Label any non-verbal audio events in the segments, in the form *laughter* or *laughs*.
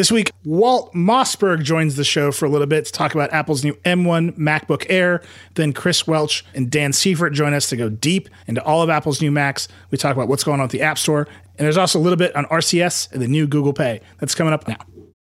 This week, Walt Mossberg joins the show for a little bit to talk about Apple's new M1 MacBook Air. Then Chris Welch and Dan Seifert join us to go deep into all of Apple's new Macs. We talk about what's going on with the App Store. And there's also a little bit on RCS and the new Google Pay. That's coming up now.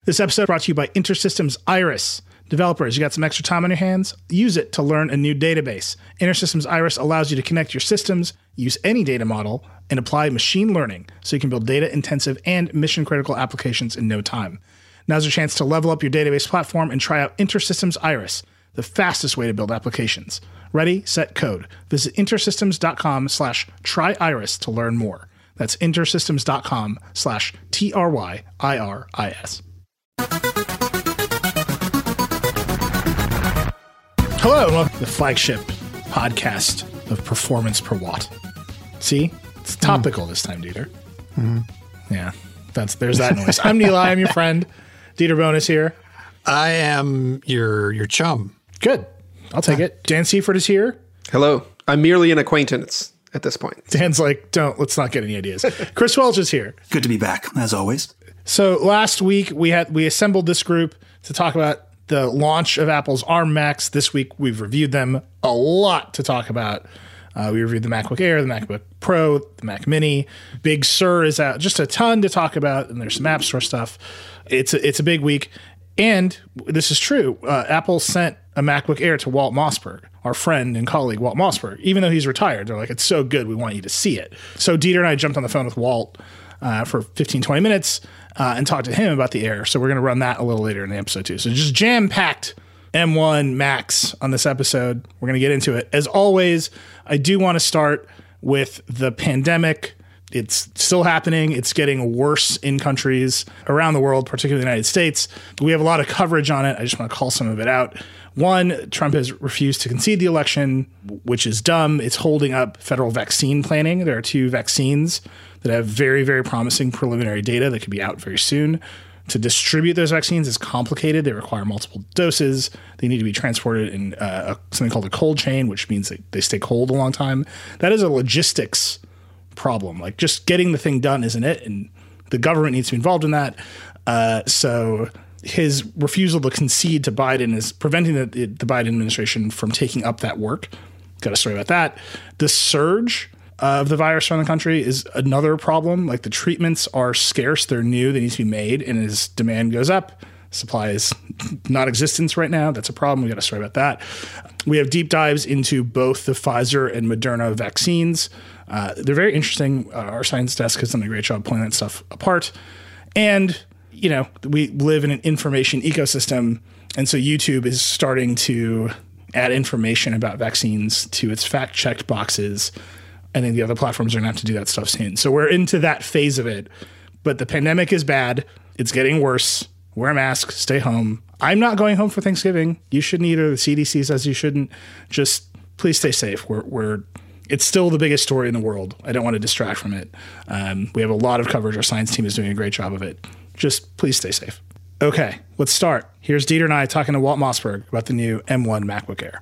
This episode brought to you by InterSystems Iris. Developers, you got some extra time on your hands? Use it to learn a new database. InterSystems Iris allows you to connect your systems, use any data model, and apply machine learning so you can build data intensive and mission critical applications in no time. Now's your chance to level up your database platform and try out InterSystems Iris, the fastest way to build applications. Ready, set, code. Visit intersystems.com slash try iris to learn more. That's intersystems.com slash T R Y I R I S. Hello, and welcome to the flagship podcast of Performance Per Watt. See, it's hmm. topical this time, Dieter. Mm-hmm. Yeah, that's there's that noise. I'm Nilay. I'm your *laughs* friend. Dieter Bohn is here. I am your your chum. Good. I'll take ah. it. Dan Seifert is here. Hello. I'm merely an acquaintance at this point. Dan's like, don't let's not get any ideas. Chris Welch is here. Good to be back, as always. So last week we had we assembled this group to talk about the launch of Apple's ARM Macs. This week we've reviewed them a lot to talk about. Uh, we reviewed the MacBook Air, the MacBook Pro, the Mac Mini. Big Sur is out, just a ton to talk about, and there's some App Store stuff. It's a, it's a big week, and this is true. Uh, Apple sent a MacBook Air to Walt Mossberg, our friend and colleague Walt Mossberg. Even though he's retired, they're like, it's so good, we want you to see it. So Dieter and I jumped on the phone with Walt uh, for 15, 20 minutes uh, and talk to him about the Air. So we're going to run that a little later in the episode too. So just jam packed M1 Macs on this episode. We're going to get into it. As always, I do want to start with the pandemic. It's still happening. It's getting worse in countries around the world, particularly the United States. We have a lot of coverage on it. I just want to call some of it out. One, Trump has refused to concede the election, which is dumb. It's holding up federal vaccine planning. There are two vaccines that have very, very promising preliminary data that could be out very soon. To distribute those vaccines is complicated. They require multiple doses. They need to be transported in uh, something called a cold chain, which means they, they stay cold a long time. That is a logistics problem. Like just getting the thing done isn't it, and the government needs to be involved in that. Uh, so his refusal to concede to Biden is preventing the, the Biden administration from taking up that work. Got a story about that. The surge of the virus around the country is another problem. Like the treatments are scarce, they're new, they need to be made, and as demand goes up, supply is not existence right now. That's a problem. We got a story about that. We have deep dives into both the Pfizer and Moderna vaccines. Uh, they're very interesting. Uh, our science desk has done a great job pulling that stuff apart. And, you know, we live in an information ecosystem. And so YouTube is starting to add information about vaccines to its fact checked boxes. And then the other platforms are going to have to do that stuff soon. So we're into that phase of it. But the pandemic is bad. It's getting worse. Wear a mask, stay home. I'm not going home for Thanksgiving. You shouldn't either. The CDC says you shouldn't. Just please stay safe. We're, we're it's still the biggest story in the world. I don't want to distract from it. Um, we have a lot of coverage. Our science team is doing a great job of it. Just please stay safe. Okay, let's start. Here's Dieter and I talking to Walt Mossberg about the new M1 MacBook Air.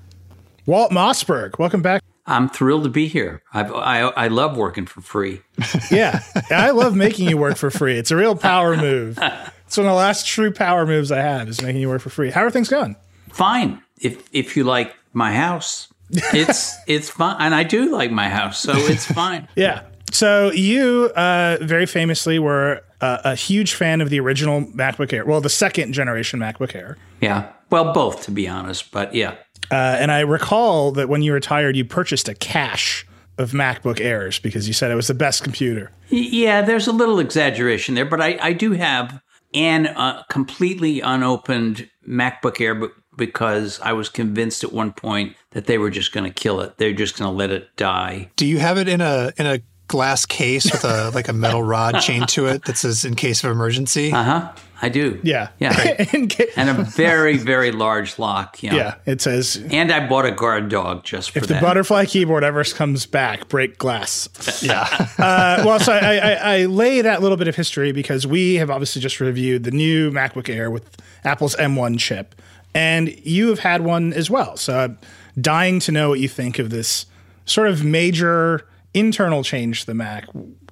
Walt Mossberg, welcome back. I'm thrilled to be here. I've, I I love working for free. *laughs* Yeah, I love making you work for free. It's a real power move. It's one of the last true power moves I have is making you work for free. How are things going? Fine. If if you like my house, it's *laughs* it's fine, and I do like my house, so it's fine. *laughs* Yeah. So you uh, very famously were uh, a huge fan of the original MacBook Air. Well, the second generation MacBook Air. Yeah. Well, both to be honest, but yeah. Uh, and I recall that when you retired, you purchased a cache of MacBook Airs because you said it was the best computer. Yeah, there's a little exaggeration there, but I, I do have an uh, completely unopened MacBook Air b- because I was convinced at one point that they were just going to kill it. They're just going to let it die. Do you have it in a in a glass case with a like a metal rod chained to it that says in case of emergency? Uh huh. I do. Yeah. Yeah. *laughs* In ca- and a very, very large lock. You know. yeah. It says And I bought a guard dog just for if the that. butterfly keyboard ever comes back, break glass. *laughs* yeah. Uh, well, so I, I, I lay that little bit of history because we have obviously just reviewed the new MacBook Air with Apple's M1 chip, and you have had one as well. So I'm dying to know what you think of this sort of major internal change to the Mac,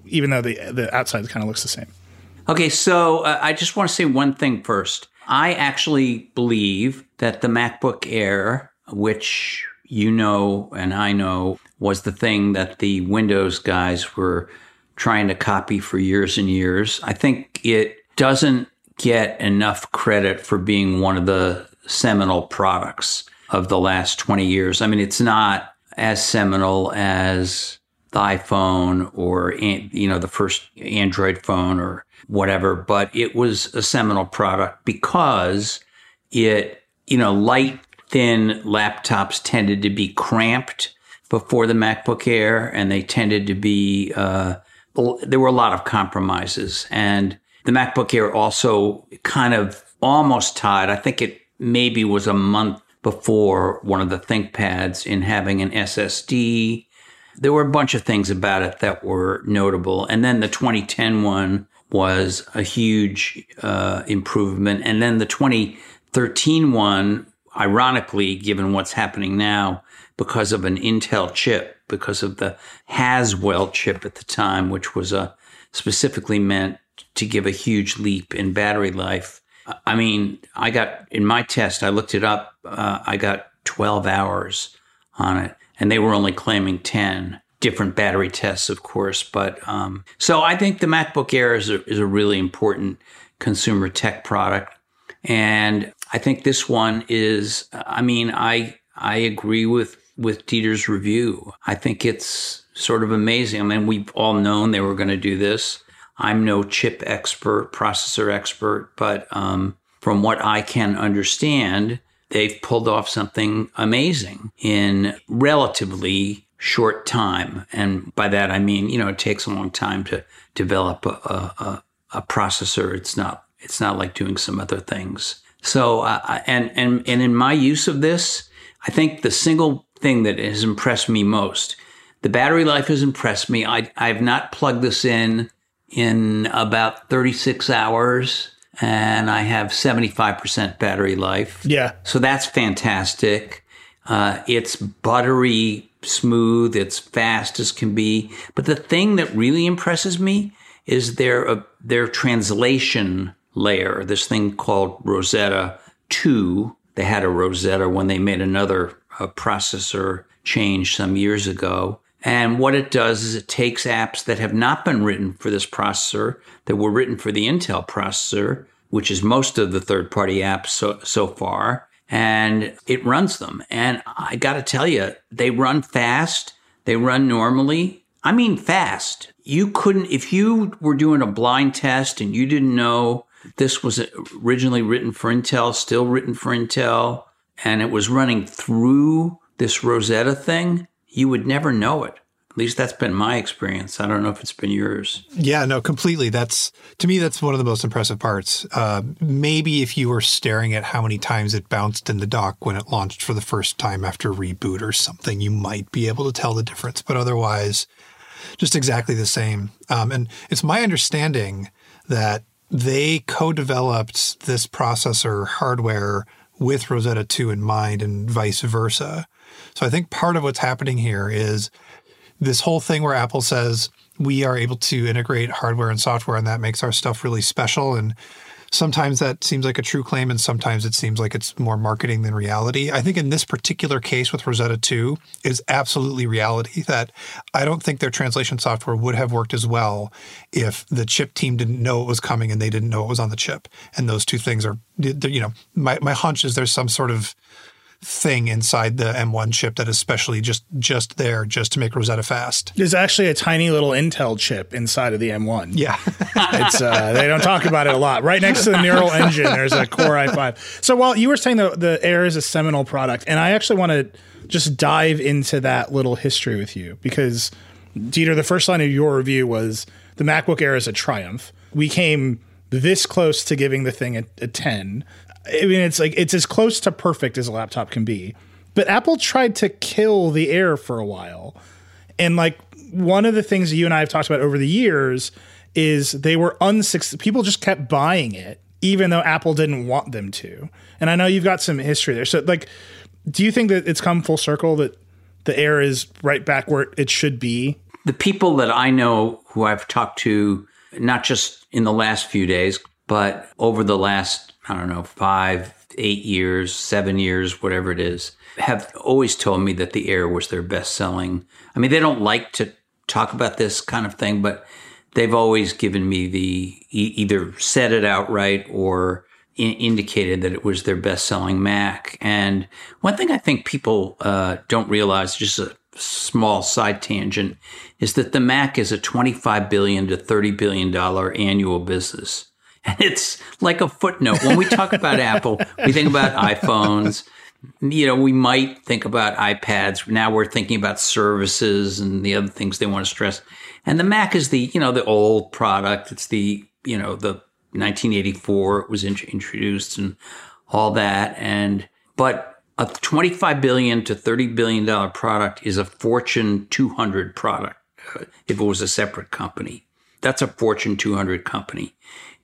even though the the outside kind of looks the same. Okay, so uh, I just want to say one thing first. I actually believe that the MacBook Air, which you know and I know was the thing that the Windows guys were trying to copy for years and years, I think it doesn't get enough credit for being one of the seminal products of the last 20 years. I mean, it's not as seminal as iPhone or you know the first Android phone or whatever, but it was a seminal product because it you know light thin laptops tended to be cramped before the MacBook Air, and they tended to be uh, there were a lot of compromises, and the MacBook Air also kind of almost tied. I think it maybe was a month before one of the ThinkPads in having an SSD. There were a bunch of things about it that were notable. And then the 2010 one was a huge uh, improvement. And then the 2013 one, ironically, given what's happening now, because of an Intel chip, because of the Haswell chip at the time, which was a uh, specifically meant to give a huge leap in battery life. I mean, I got in my test, I looked it up, uh, I got 12 hours on it, and they were only claiming 10 different battery tests, of course. But um, so I think the MacBook Air is a, is a really important consumer tech product. And I think this one is, I mean, I, I agree with, with Dieter's review. I think it's sort of amazing. I mean, we've all known they were going to do this. I'm no chip expert, processor expert, but um, from what I can understand, they've pulled off something amazing in relatively short time. And by that, I mean, you know, it takes a long time to develop a, a, a processor. It's not, it's not like doing some other things. So, uh, and, and, and in my use of this, I think the single thing that has impressed me most, the battery life has impressed me. I, I've not plugged this in in about 36 hours and I have 75% battery life. Yeah. So that's fantastic. Uh, it's buttery smooth. It's fast as can be. But the thing that really impresses me is their, uh, their translation layer, this thing called Rosetta 2. They had a Rosetta when they made another uh, processor change some years ago. And what it does is it takes apps that have not been written for this processor, that were written for the Intel processor, which is most of the third party apps so, so far, and it runs them. And I got to tell you, they run fast. They run normally. I mean, fast. You couldn't, if you were doing a blind test and you didn't know this was originally written for Intel, still written for Intel, and it was running through this Rosetta thing, you would never know it. At least that's been my experience. I don't know if it's been yours. Yeah, no, completely. That's to me, that's one of the most impressive parts. Uh, maybe if you were staring at how many times it bounced in the dock when it launched for the first time after reboot or something, you might be able to tell the difference. But otherwise, just exactly the same. Um, and it's my understanding that they co-developed this processor hardware with Rosetta 2 in mind and vice versa. So I think part of what's happening here is this whole thing where Apple says we are able to integrate hardware and software and that makes our stuff really special. And sometimes that seems like a true claim and sometimes it seems like it's more marketing than reality. I think in this particular case with Rosetta 2 is absolutely reality that I don't think their translation software would have worked as well if the chip team didn't know it was coming and they didn't know it was on the chip. And those two things are, you know, my, my hunch is there's some sort of thing inside the M1 chip that is specially just just there just to make Rosetta fast. There's actually a tiny little Intel chip inside of the M1. Yeah, *laughs* it's uh, they don't talk about it a lot. Right next to the neural engine, there's a Core i5. So while you were saying the the Air is a seminal product, and I actually want to just dive into that little history with you because Dieter, the first line of your review was the MacBook Air is a triumph. We came this close to giving the thing a, a 10. I mean, it's like it's as close to perfect as a laptop can be. But Apple tried to kill the Air for a while. And like one of the things that you and I have talked about over the years is they were unsuccessful. People just kept buying it, even though Apple didn't want them to. And I know you've got some history there. So, like, do you think that it's come full circle that the Air is right back where it should be? The people that I know who I've talked to not just in the last few days, but over the last, I don't know, five, eight years, seven years, whatever it is, have always told me that the Air was their best selling. I mean, they don't like to talk about this kind of thing, but they've always given me the either said it outright or in, indicated that it was their best selling Mac. And one thing I think people uh, don't realize, just a small side tangent, is that the Mac is a 25 billion to 30 billion dollar annual business. And it's like a footnote. When we talk about *laughs* Apple, we think about iPhones. You know, we might think about iPads. Now we're thinking about services and the other things they want to stress. And the Mac is the, you know, the old product. It's the, you know, the 1984 it was in- introduced and all that. And, but a 25 billion to 30 billion dollar product is a Fortune 200 product. Uh, if it was a separate company, that's a Fortune 200 company.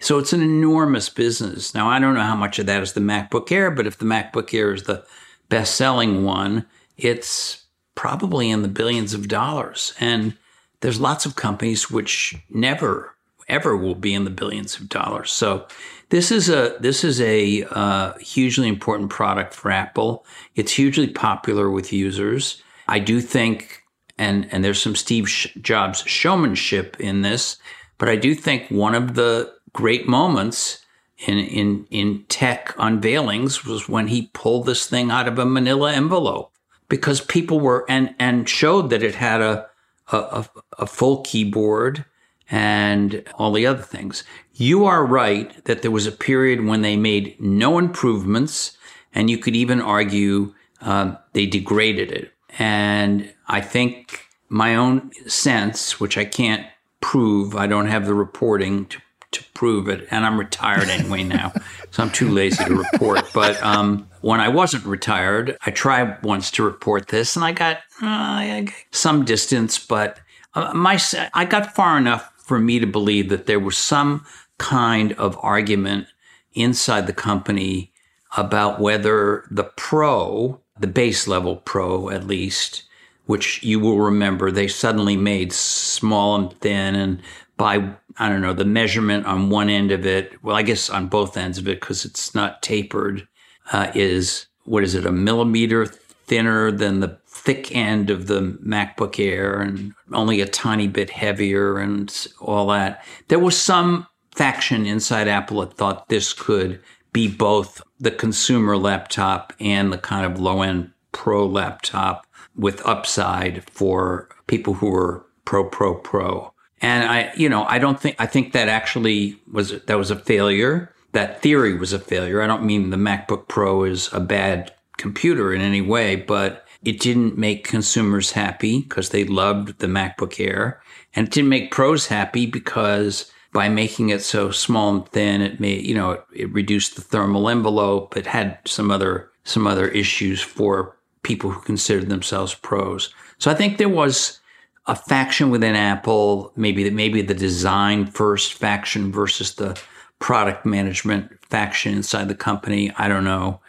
So it's an enormous business. Now, I don't know how much of that is the MacBook Air, but if the MacBook Air is the best selling one, it's probably in the billions of dollars. And there's lots of companies which never, ever will be in the billions of dollars. So this is a this is a uh, hugely important product for Apple. It's hugely popular with users. I do think, and and there's some Steve Jobs showmanship in this, but I do think one of the great moments in, in, in tech unveilings was when he pulled this thing out of a manila envelope because people were, and, and showed that it had a, a, a full keyboard and all the other things. You are right that there was a period when they made no improvements, and you could even argue um, they degraded it. And I think my own sense, which I can't prove, I don't have the reporting to to prove it. And I'm retired anyway now, so I'm too lazy to report. But um, when I wasn't retired, I tried once to report this, and I got uh, some distance. But uh, my I got far enough for me to believe that there was some kind of argument inside the company about whether the pro, the base level pro at least, which you will remember, they suddenly made small and thin and by I don't know the measurement on one end of it. Well, I guess on both ends of it because it's not tapered. Uh, is what is it a millimeter thinner than the thick end of the MacBook Air and only a tiny bit heavier and all that. There was some faction inside Apple that thought this could be both the consumer laptop and the kind of low end pro laptop with upside for people who were pro, pro, pro. And I, you know, I don't think, I think that actually was, that was a failure. That theory was a failure. I don't mean the MacBook Pro is a bad computer in any way, but it didn't make consumers happy because they loved the MacBook Air. And it didn't make pros happy because by making it so small and thin, it made, you know, it, it reduced the thermal envelope. It had some other, some other issues for people who considered themselves pros. So I think there was, a faction within Apple, maybe maybe the design first faction versus the product management faction inside the company. I don't know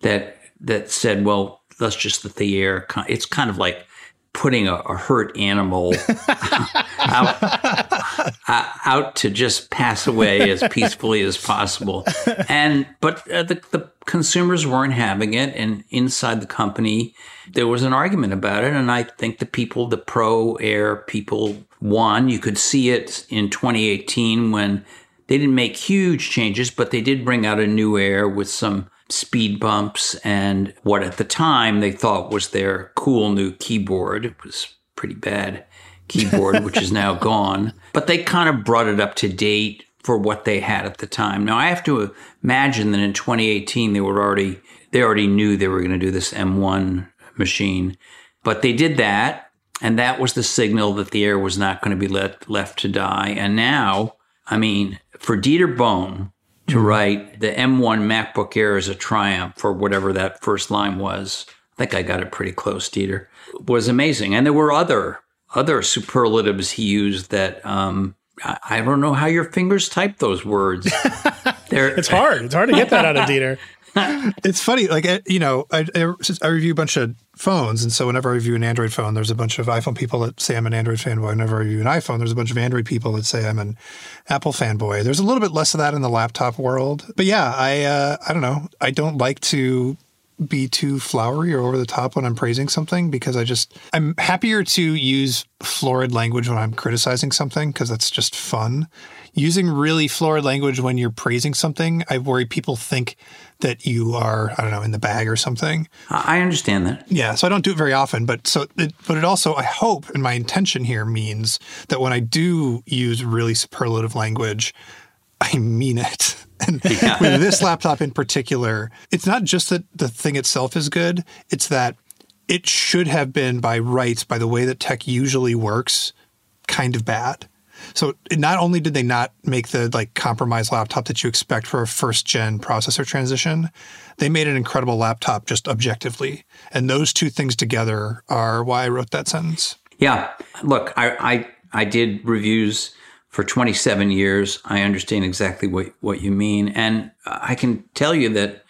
that that said, well, let's just the air. It's kind of like putting a, a hurt animal *laughs* out, out to just pass away as peacefully as possible. And but uh, the, the consumers weren't having it, and inside the company there was an argument about it. And I think the people, the pro air people, won. You could see it in 2018 when they didn't make huge changes, but they did bring out a new air with some speed bumps and what at the time they thought was their cool new keyboard. It was pretty bad keyboard, which is now *laughs* gone. But they kind of brought it up to date for what they had at the time. Now I have to imagine that in 2018 they were already they already knew they were going to do this M1 machine, but they did that, and that was the signal that the air was not going to be let, left to die. And now, I mean, for Dieter Bohn to mm-hmm. write the M1 MacBook Air is a triumph for whatever that first line was. I think I got it pretty close, Dieter. Was amazing, and there were other other superlatives he used that um, I, I don't know how your fingers type those words. *laughs* it's hard. It's hard to get that out of *laughs* Dieter. *laughs* it's funny, like uh, you know, I, I, I review a bunch of phones, and so whenever I review an Android phone, there's a bunch of iPhone people that say I'm an Android fanboy. Whenever I review an iPhone, there's a bunch of Android people that say I'm an Apple fanboy. There's a little bit less of that in the laptop world, but yeah, I uh, I don't know. I don't like to be too flowery or over the top when I'm praising something because I just I'm happier to use florid language when I'm criticizing something because that's just fun. Using really florid language when you're praising something, I worry people think that you are I don't know in the bag or something. I understand that. Yeah, so I don't do it very often, but so it, but it also I hope and my intention here means that when I do use really superlative language, I mean it. *laughs* And Yeah. with this laptop in particular, it's not just that the thing itself is good, it's that it should have been by rights, by the way that tech usually works, kind of bad. So not only did they not make the like compromised laptop that you expect for a first gen processor transition, they made an incredible laptop just objectively. And those two things together are why I wrote that sentence. Yeah. Look, I, I, I did reviews for 27 years. I understand exactly what, what you mean. And I can tell you that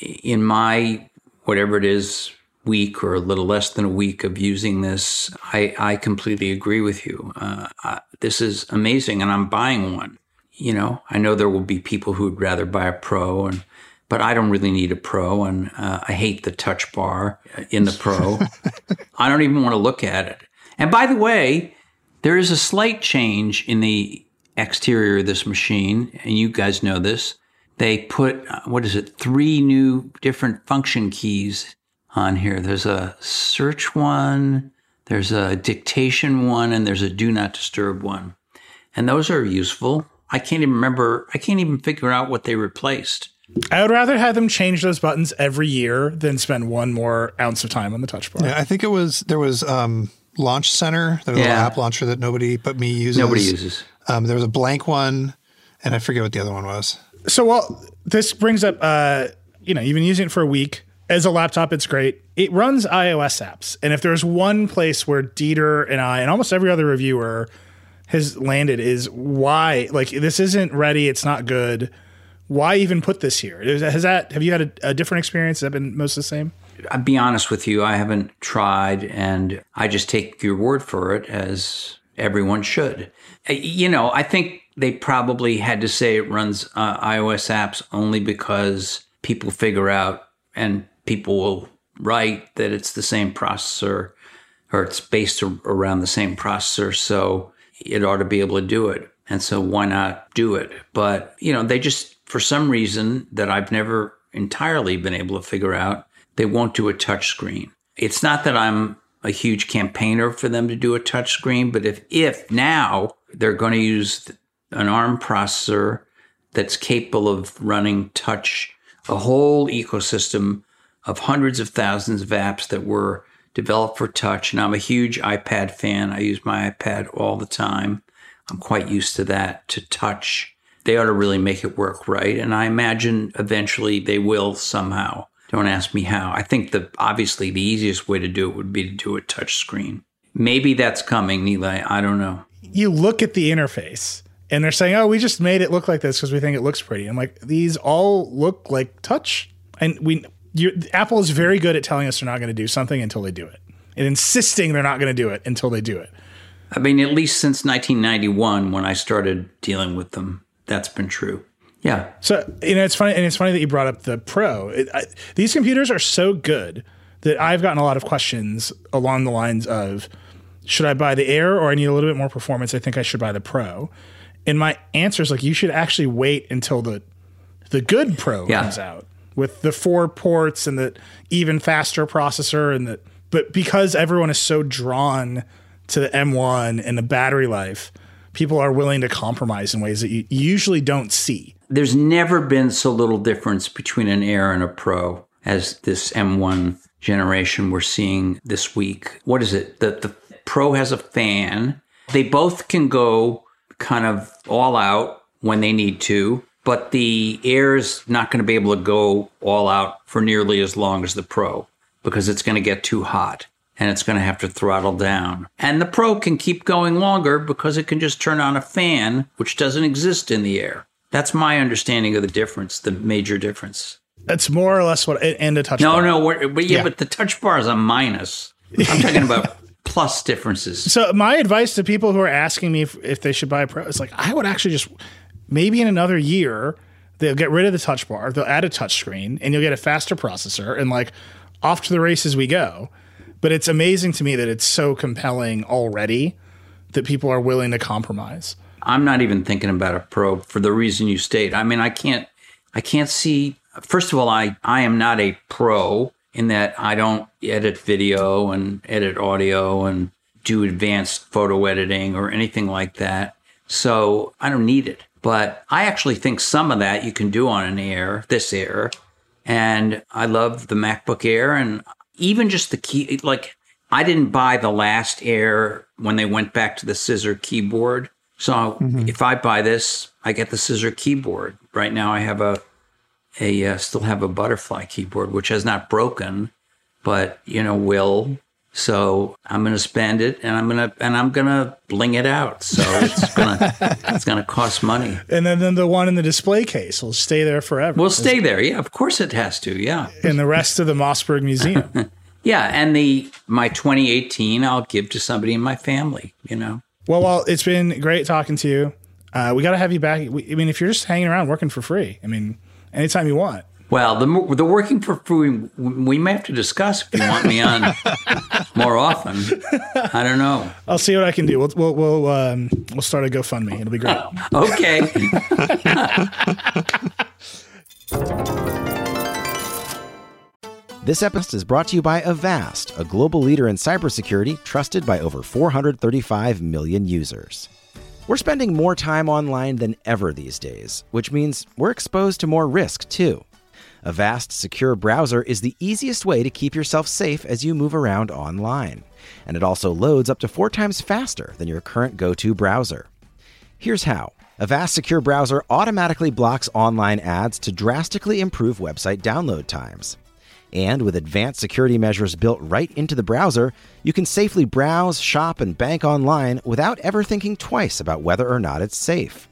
in my, whatever it is, week or a little less than a week of using this, I, I completely agree with you. Uh, I, this is amazing, and I'm buying one. You know, I know there will be people who would rather buy a Pro, and but I don't really need a Pro, and uh, I hate the touch bar in the Pro. *laughs* I don't even want to look at it. And by the way, there is a slight change in the exterior of this machine, and you guys know this. They put, uh, what is it, three new different function keys on here. There's a search one, there's a dictation one, and there's a do not disturb one. And those are useful. I can't even remember, I can't even figure out what they replaced. I would rather have them change those buttons every year than spend one more ounce of time on the touch bar. Yeah, I think it was there was um, Launch Center, the little Yeah. app launcher that nobody but me uses. Nobody uses. Um, there was a blank one, and I forget what the other one was. So, well, this brings up, uh, you know, you've been using it for a week. As a laptop, it's great. It runs iOS apps. And if there's one place where Dieter and I, and almost every other reviewer has landed, is why, like, this isn't ready. It's not good. Why even put this here? Has that, have you had a, a different experience? Has that been most the same? I'll be honest with you, I haven't tried, and I just take your word for it as everyone should. Uh, You know, I think they probably had to say it runs uh, iOS apps only because people figure out and people will write that it's the same processor or it's based around the same processor. So it ought to be able to do it. And so why not do it? But, you know, they just, for some reason that I've never entirely been able to figure out, they won't do a touchscreen. It's not that I'm a huge campaigner for them to do a touchscreen, but if, if now they're going to use an ARM processor that's capable of running touch, a whole ecosystem of hundreds of thousands of apps that were developed for touch. And I'm a huge iPad fan. I use my iPad all the time. I'm quite used to that, to touch. They ought to really make it work right. And I imagine eventually they will somehow. Don't ask me how. I think the obviously the easiest way to do it would be to do a touch screen. Maybe that's coming, Nilay. I don't know. You look at the interface and they're saying, oh, we just made it look like this because we think it looks pretty. I'm like, these all look like touch. And we, you, Apple is very good at telling us they're not going to do something until they do it and insisting they're not going to do it until they do it. I mean, at least since 1991, when I started dealing with them, that's been true. Yeah. So you know, it's funny, and it's funny that you brought up the Pro. It, I, these computers are so good that I've gotten a lot of questions along the lines of, should I buy the Air or I need a little bit more performance? I think I should buy the Pro. And my answer is like, you should actually wait until the the good Pro Yeah. comes out with the four ports and the even faster processor and the. But because everyone is so drawn to the M1 and the battery life, people are willing to compromise in ways that you usually don't see. There's never been so little difference between an Air and a Pro as this M1 generation we're seeing this week. What is it? The, the Pro has a fan. They both can go kind of all out when they need to, but the Air is not going to be able to go all out for nearly as long as the Pro because it's going to get too hot and it's going to have to throttle down. And the Pro can keep going longer because it can just turn on a fan, which doesn't exist in the Air. That's my understanding of the difference, the major difference. That's more or less what and a touch. No, bar. no, but yeah, Yeah. but the touch bar is a minus. I'm talking about *laughs* plus differences. So my advice to people who are asking me if, if they should buy a pro is like I would actually just maybe in another year they'll get rid of the touch bar, they'll add a touch screen, and you'll get a faster processor, and like off to the races we go. But it's amazing to me that it's so compelling already that people are willing to compromise. I'm not even thinking about a pro for the reason you state. I mean, I can't, I can't see. First of all, I I am not a pro in that I don't edit video and edit audio and do advanced photo editing or anything like that. So I don't need it. But I actually think some of that you can do on an Air, this Air, and I love the MacBook Air and even just the key. Like I didn't buy the last Air when they went back to the scissor keyboard. So if I buy this, I get the scissor keyboard. Right now, I have a a uh, still have a butterfly keyboard, which has not broken, but you know will. So I'm going to spend it, and I'm going to and I'm going to bling it out. So it's *laughs* gonna it's going to cost money. And then, then the one in the display case will stay there forever. We'll stay there. Yeah, of course it has to. Yeah. in the rest of the Mossberg Museum. *laughs* Yeah, and the my 2018 I'll give to somebody in my family. You know, well, well, it's been great talking to you. Uh, we got to have you back. We, I mean, if you're just hanging around working for free, I mean, anytime you want. Well, the the working for free we may have to discuss if you want me on *laughs* more often. I don't know. I'll see what I can do. We'll we'll we'll, um, we'll start a GoFundMe. It'll be great. Okay. *laughs* This episode is brought to you by Avast, a global leader in cybersecurity trusted by over 435 million users. We're spending more time online than ever these days, which means we're exposed to more risk too. Avast Secure Browser is the easiest way to keep yourself safe as you move around online, and it also loads up to four times faster than your current go to browser. Here's how Avast Secure Browser automatically blocks online ads to drastically improve website download times. And with advanced security measures built right into the browser, you can safely browse, shop, and bank online without ever thinking twice about whether or not it's safe.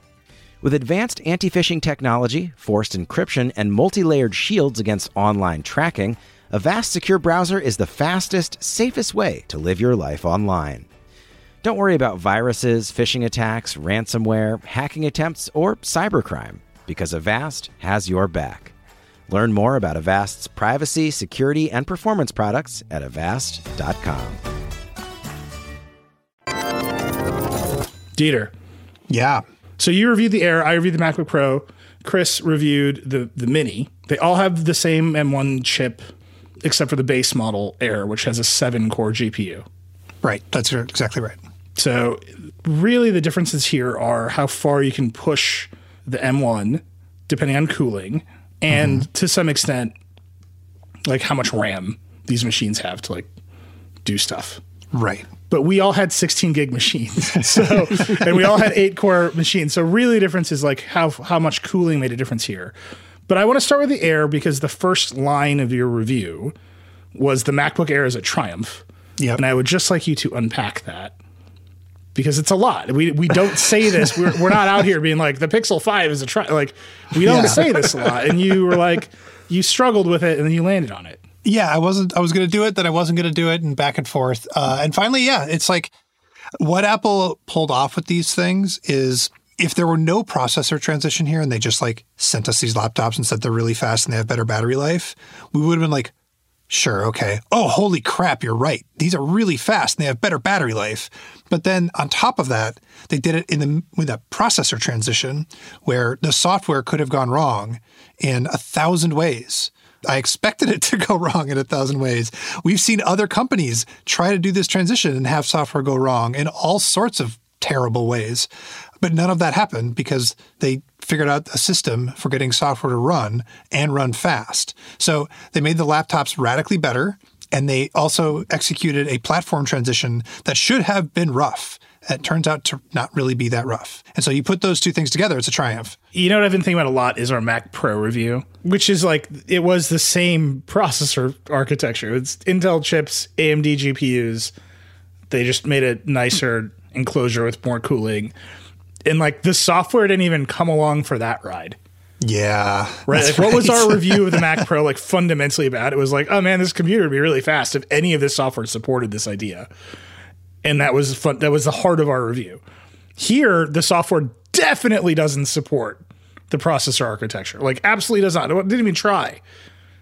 With advanced anti phishing technology, forced encryption, and multi layered shields against online tracking, Avast Secure Browser is the fastest, safest way to live your life online. Don't worry about viruses, phishing attacks, ransomware, hacking attempts, or cybercrime, because Avast has your back. Learn more about Avast's privacy, security, and performance products at avast.com. Dieter. Yeah. So you reviewed the Air. I reviewed the MacBook Pro. Chris reviewed the the Mini. They all have the same M1 chip, except for the base model Air, which has a seven core GPU. Right. That's exactly right. So really, the differences here are how far you can push the M1, depending on cooling, and mm-hmm. to some extent, like how much RAM these machines have to like do stuff. Right. But we all had 16 gig machines, *laughs* so and we all had eight core machines. So really, the difference is like how how much cooling made a difference here. But I want to start with the Air because the first line of your review was the MacBook Air is a triumph. Yep. And I would just like you to unpack that because it's a lot. We, we don't say this. We're, we're not out here being like the Pixel 5 is a try. Like, we don't Yeah. say this a lot. And you were like, you struggled with it and then you landed on it. Yeah, I wasn't. I was going to do it, then I wasn't going to do it, and back and forth. Uh, and finally, yeah, it's like what Apple pulled off with these things is if there were no processor transition here, and they just like sent us these laptops and said they're really fast and they have better battery life, we would have been like, sure, okay. Oh, holy crap, you're right. These are really fast and they have better battery life. But then on top of that, they did it in the with a processor transition where the software could have gone wrong in a thousand ways. I expected it to go *laughs* wrong in a thousand ways. We've seen other companies try to do this transition and have software go wrong in all sorts of terrible ways. But none of that happened because they figured out a system for getting software to run and run fast. So they made the laptops radically better and they also executed a platform transition that should have been rough. It turns out to not really be that rough. And so you put those two things together, it's a triumph. You know what I've been thinking about a lot is our Mac Pro review, which is like it was the same processor architecture. It's Intel chips, AMD GPUs. They just made a nicer enclosure with more cooling. And like the software didn't even come along for that ride. Yeah. Right. Like, what was our review of the Mac *laughs* Pro like fundamentally about? It was like, oh man, this computer would be really fast if any of this software supported this idea. And that was fun. That was the heart of our review. Here, the software definitely doesn't support the processor architecture. Like, absolutely does not. It didn't even try.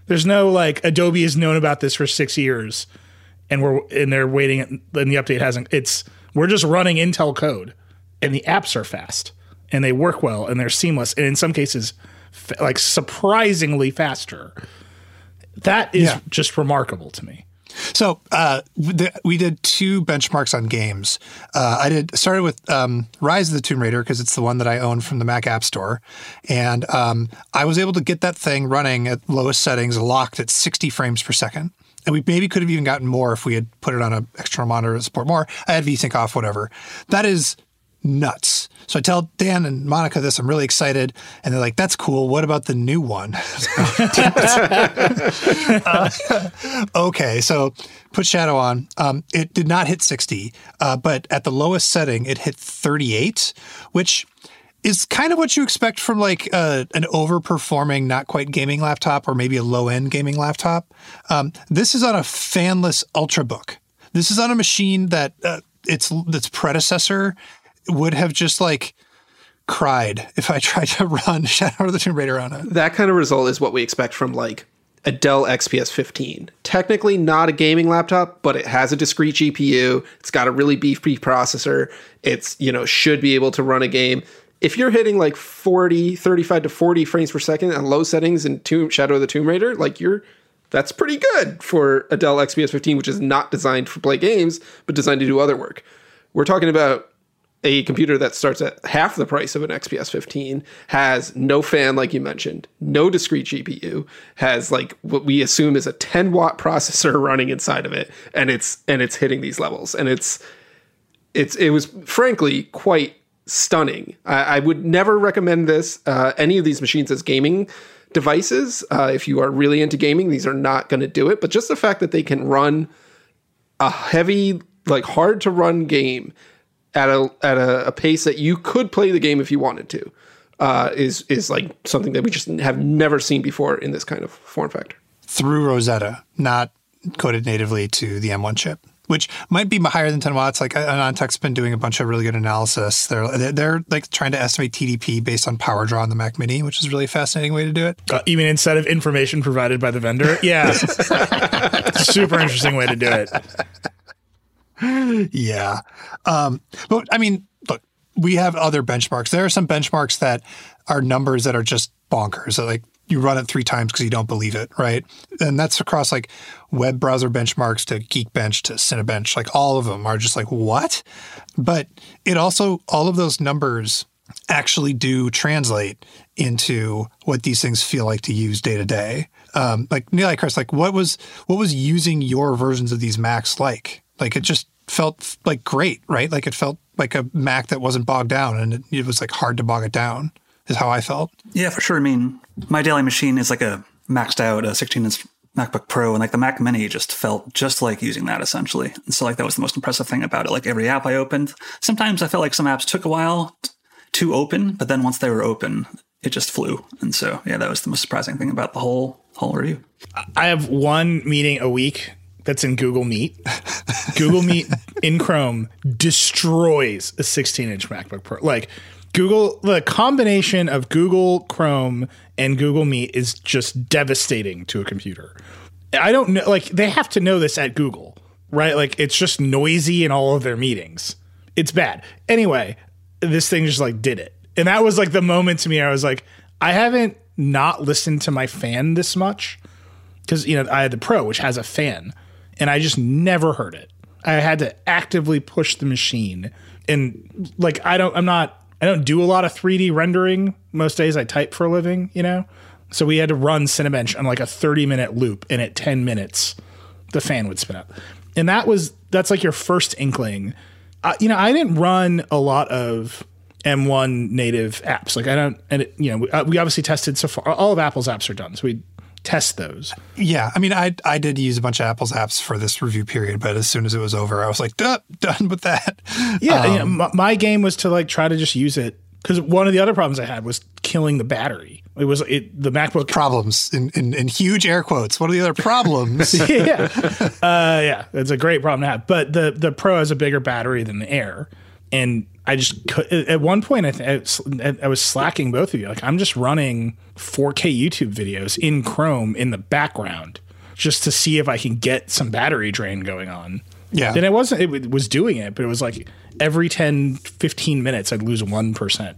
There's no like Adobe has known about this for six years, and we're and they're waiting, and the update hasn't. It's we're just running Intel code, and the apps are fast and they work well and they're seamless, and in some cases, f- like surprisingly faster. That is Yeah. just remarkable to me. So uh, the, we did two benchmarks on games. Uh, I did started with um, Rise of the Tomb Raider because it's the one that I own from the Mac App Store, and um, I was able to get that thing running at lowest settings, locked at 60 frames per second. And we maybe could have even gotten more if we had put it on an external monitor to support more. I had VSync off, whatever. That is nuts. So I tell Dan and Monica this. I'm really excited, and they're like, "That's cool. What about the new one?" *laughs* Okay, so put Shadow on. Um, it did not hit 60, uh, but at the lowest setting, it hit 38, which is kind of what you expect from like uh, an overperforming, not quite gaming laptop or maybe a low end gaming laptop. Um, this is on a fanless Ultrabook. This is on a machine that uh, its its predecessor would have just like cried if I *laughs* tried to run *laughs* Shadow of the Tomb Raider on it. That kind of result is what we expect from like a Dell XPS 15. Technically not a gaming laptop, but it has a discrete GPU. It's got a really beefy processor. It's, you know, should be able to run a game. If you're hitting like 40, 35 to 40 frames per second on low settings in Tomb, Shadow of the Tomb Raider, like you're that's pretty good for a Dell XPS 15, which is not designed for play games, but designed to do other work. We're talking about a computer that starts at half the price of an XPS 15 has no fan, like you mentioned, no discrete GPU, has like what we assume is a 10 watt processor *laughs* running inside of it, and it's and it's hitting these levels, and it's it's it was frankly quite stunning. I, I would never recommend this uh, any of these machines as gaming devices. Uh, if you are really into gaming, these are not going to do it. But just the fact that they can run a heavy, like hard to run game at a at a, a pace that you could play the game if you wanted to uh, is is like something that we just have never seen before in this kind of form factor. through Rosetta, not coded natively to the M1 chip, which might be higher than 10 watts. Like AnandTech's been doing a bunch of really good analysis. They're, they're they're like trying to estimate TDP based on power draw on the Mac Mini, which is a really fascinating way to do it. Uh, even instead of information provided by the vendor. Yeah. *laughs* Super interesting way to do it. Yeah. Um, but I mean, look, we have other benchmarks. There are some benchmarks that are numbers that are just bonkers. Like you run it three times because you don't believe it, right? And that's across like web browser benchmarks to Geekbench to Cinebench. Like all of them are just like, what? But it also, all of those numbers actually do translate into what these things feel like to use day to day. Um, like Nilay, Chris, like what was what was using your versions of these Macs like? Like it just felt like great, right? Like it felt like a Mac that wasn't bogged down, and it, it was like hard to bog it down. Is how I felt. Yeah, for sure. I mean, my daily machine is like a maxed out uh, 16 inch MacBook Pro, and like the Mac Mini just felt just like using that essentially. And so, like, that was the most impressive thing about it. Like, every app I opened, sometimes I felt like some apps took a while to open, but then once they were open, it just flew. And so, yeah, that was the most surprising thing about the whole whole review. I have one meeting a week that's in Google Meet. Google Meet in Chrome destroys a 16 inch MacBook Pro. Like Google, the combination of Google Chrome and Google Meet is just devastating to a computer. I don't know, like they have to know this at Google, right? Like it's just noisy in all of their meetings. It's bad. Anyway, this thing just like did it. And that was like the moment to me I was like, I haven't not listened to my fan this much because you know I had the Pro, which has a fan, and I just never heard it. I had to actively push the machine, and like I don't, I'm not, I don't do a lot of 3D rendering most days. I type for a living, you know, so we had to run Cinebench on like a 30 minute loop, and at 10 minutes, the fan would spin up, and that was that's like your first inkling. Uh, you know, I didn't run a lot of M1 native apps. Like I don't, and it, you know, we, uh, we obviously tested so far. All of Apple's apps are done, so we test those. Yeah, I mean, I I did use a bunch of Apple's apps for this review period, but as soon as it was over, I was like, Duh, done with that. Yeah, you know, my, my game was to like try to just use it because one of the other problems I had was killing the battery. It was it the MacBook Problems in, in, in huge air quotes. What are the other problems? *laughs* yeah, uh, yeah, it's a great problem to have. But the the Pro has a bigger battery than the Air, and I just could, at one point I, th- I was slacking both of you. Like I'm just running 4K YouTube videos in Chrome in the background just to see if I can get some battery drain going on. Yeah. And it wasn't, it was doing it, but it was like every 10, 15 minutes, I'd lose 1%.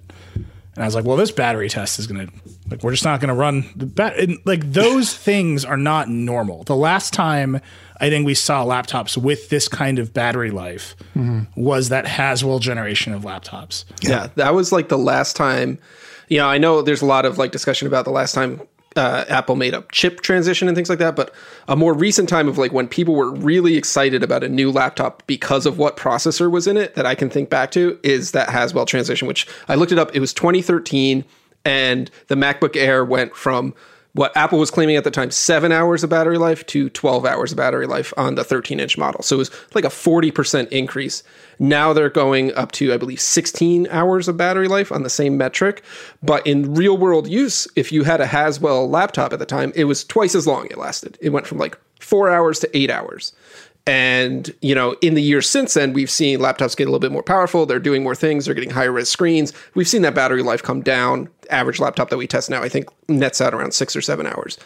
And I was like, well, this battery test is going to, like, we're just not going to run the bat. And like, those things are not normal. The last time I think we saw laptops with this kind of battery life mm-hmm. was that Haswell generation of laptops. Yeah. yeah, that was like the last time. You know, I know there's a lot of like discussion about the last time uh, Apple made a chip transition and things like that, but a more recent time of like when people were really excited about a new laptop because of what processor was in it that I can think back to is that Haswell transition, which I looked it up. It was 2013, and the MacBook Air went from what Apple was claiming at the time, seven hours of battery life to 12 hours of battery life on the 13 inch model. So it was like a 40% increase. Now they're going up to, I believe, 16 hours of battery life on the same metric. But in real world use, if you had a Haswell laptop at the time, it was twice as long it lasted. It went from like four hours to eight hours. And, you know, in the years since then, we've seen laptops get a little bit more powerful. They're doing more things. They're getting higher res screens. We've seen that battery life come down. Average laptop that we test now, I think, nets out around six or seven hours.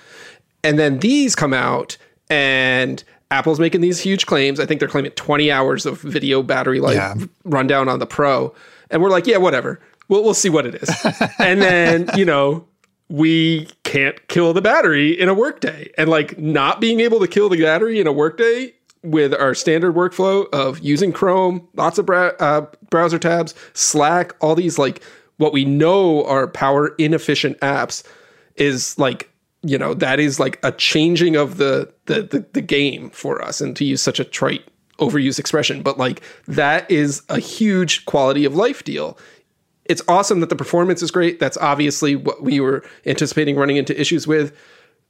And then these come out, and Apple's making these huge claims. I think they're claiming 20 hours of video battery life yeah. rundown on the Pro. And we're like, yeah, whatever. We'll, we'll see what it is. *laughs* and then, you know, we can't kill the battery in a workday. And like not being able to kill the battery in a workday with our standard workflow of using Chrome, lots of bra- uh, browser tabs, Slack, all these like what we know are power inefficient apps is like you know that is like a changing of the the the, the game for us. And to use such a trite overused expression but like that is a huge quality of life deal. It's awesome that the performance is great. That's obviously what we were anticipating running into issues with.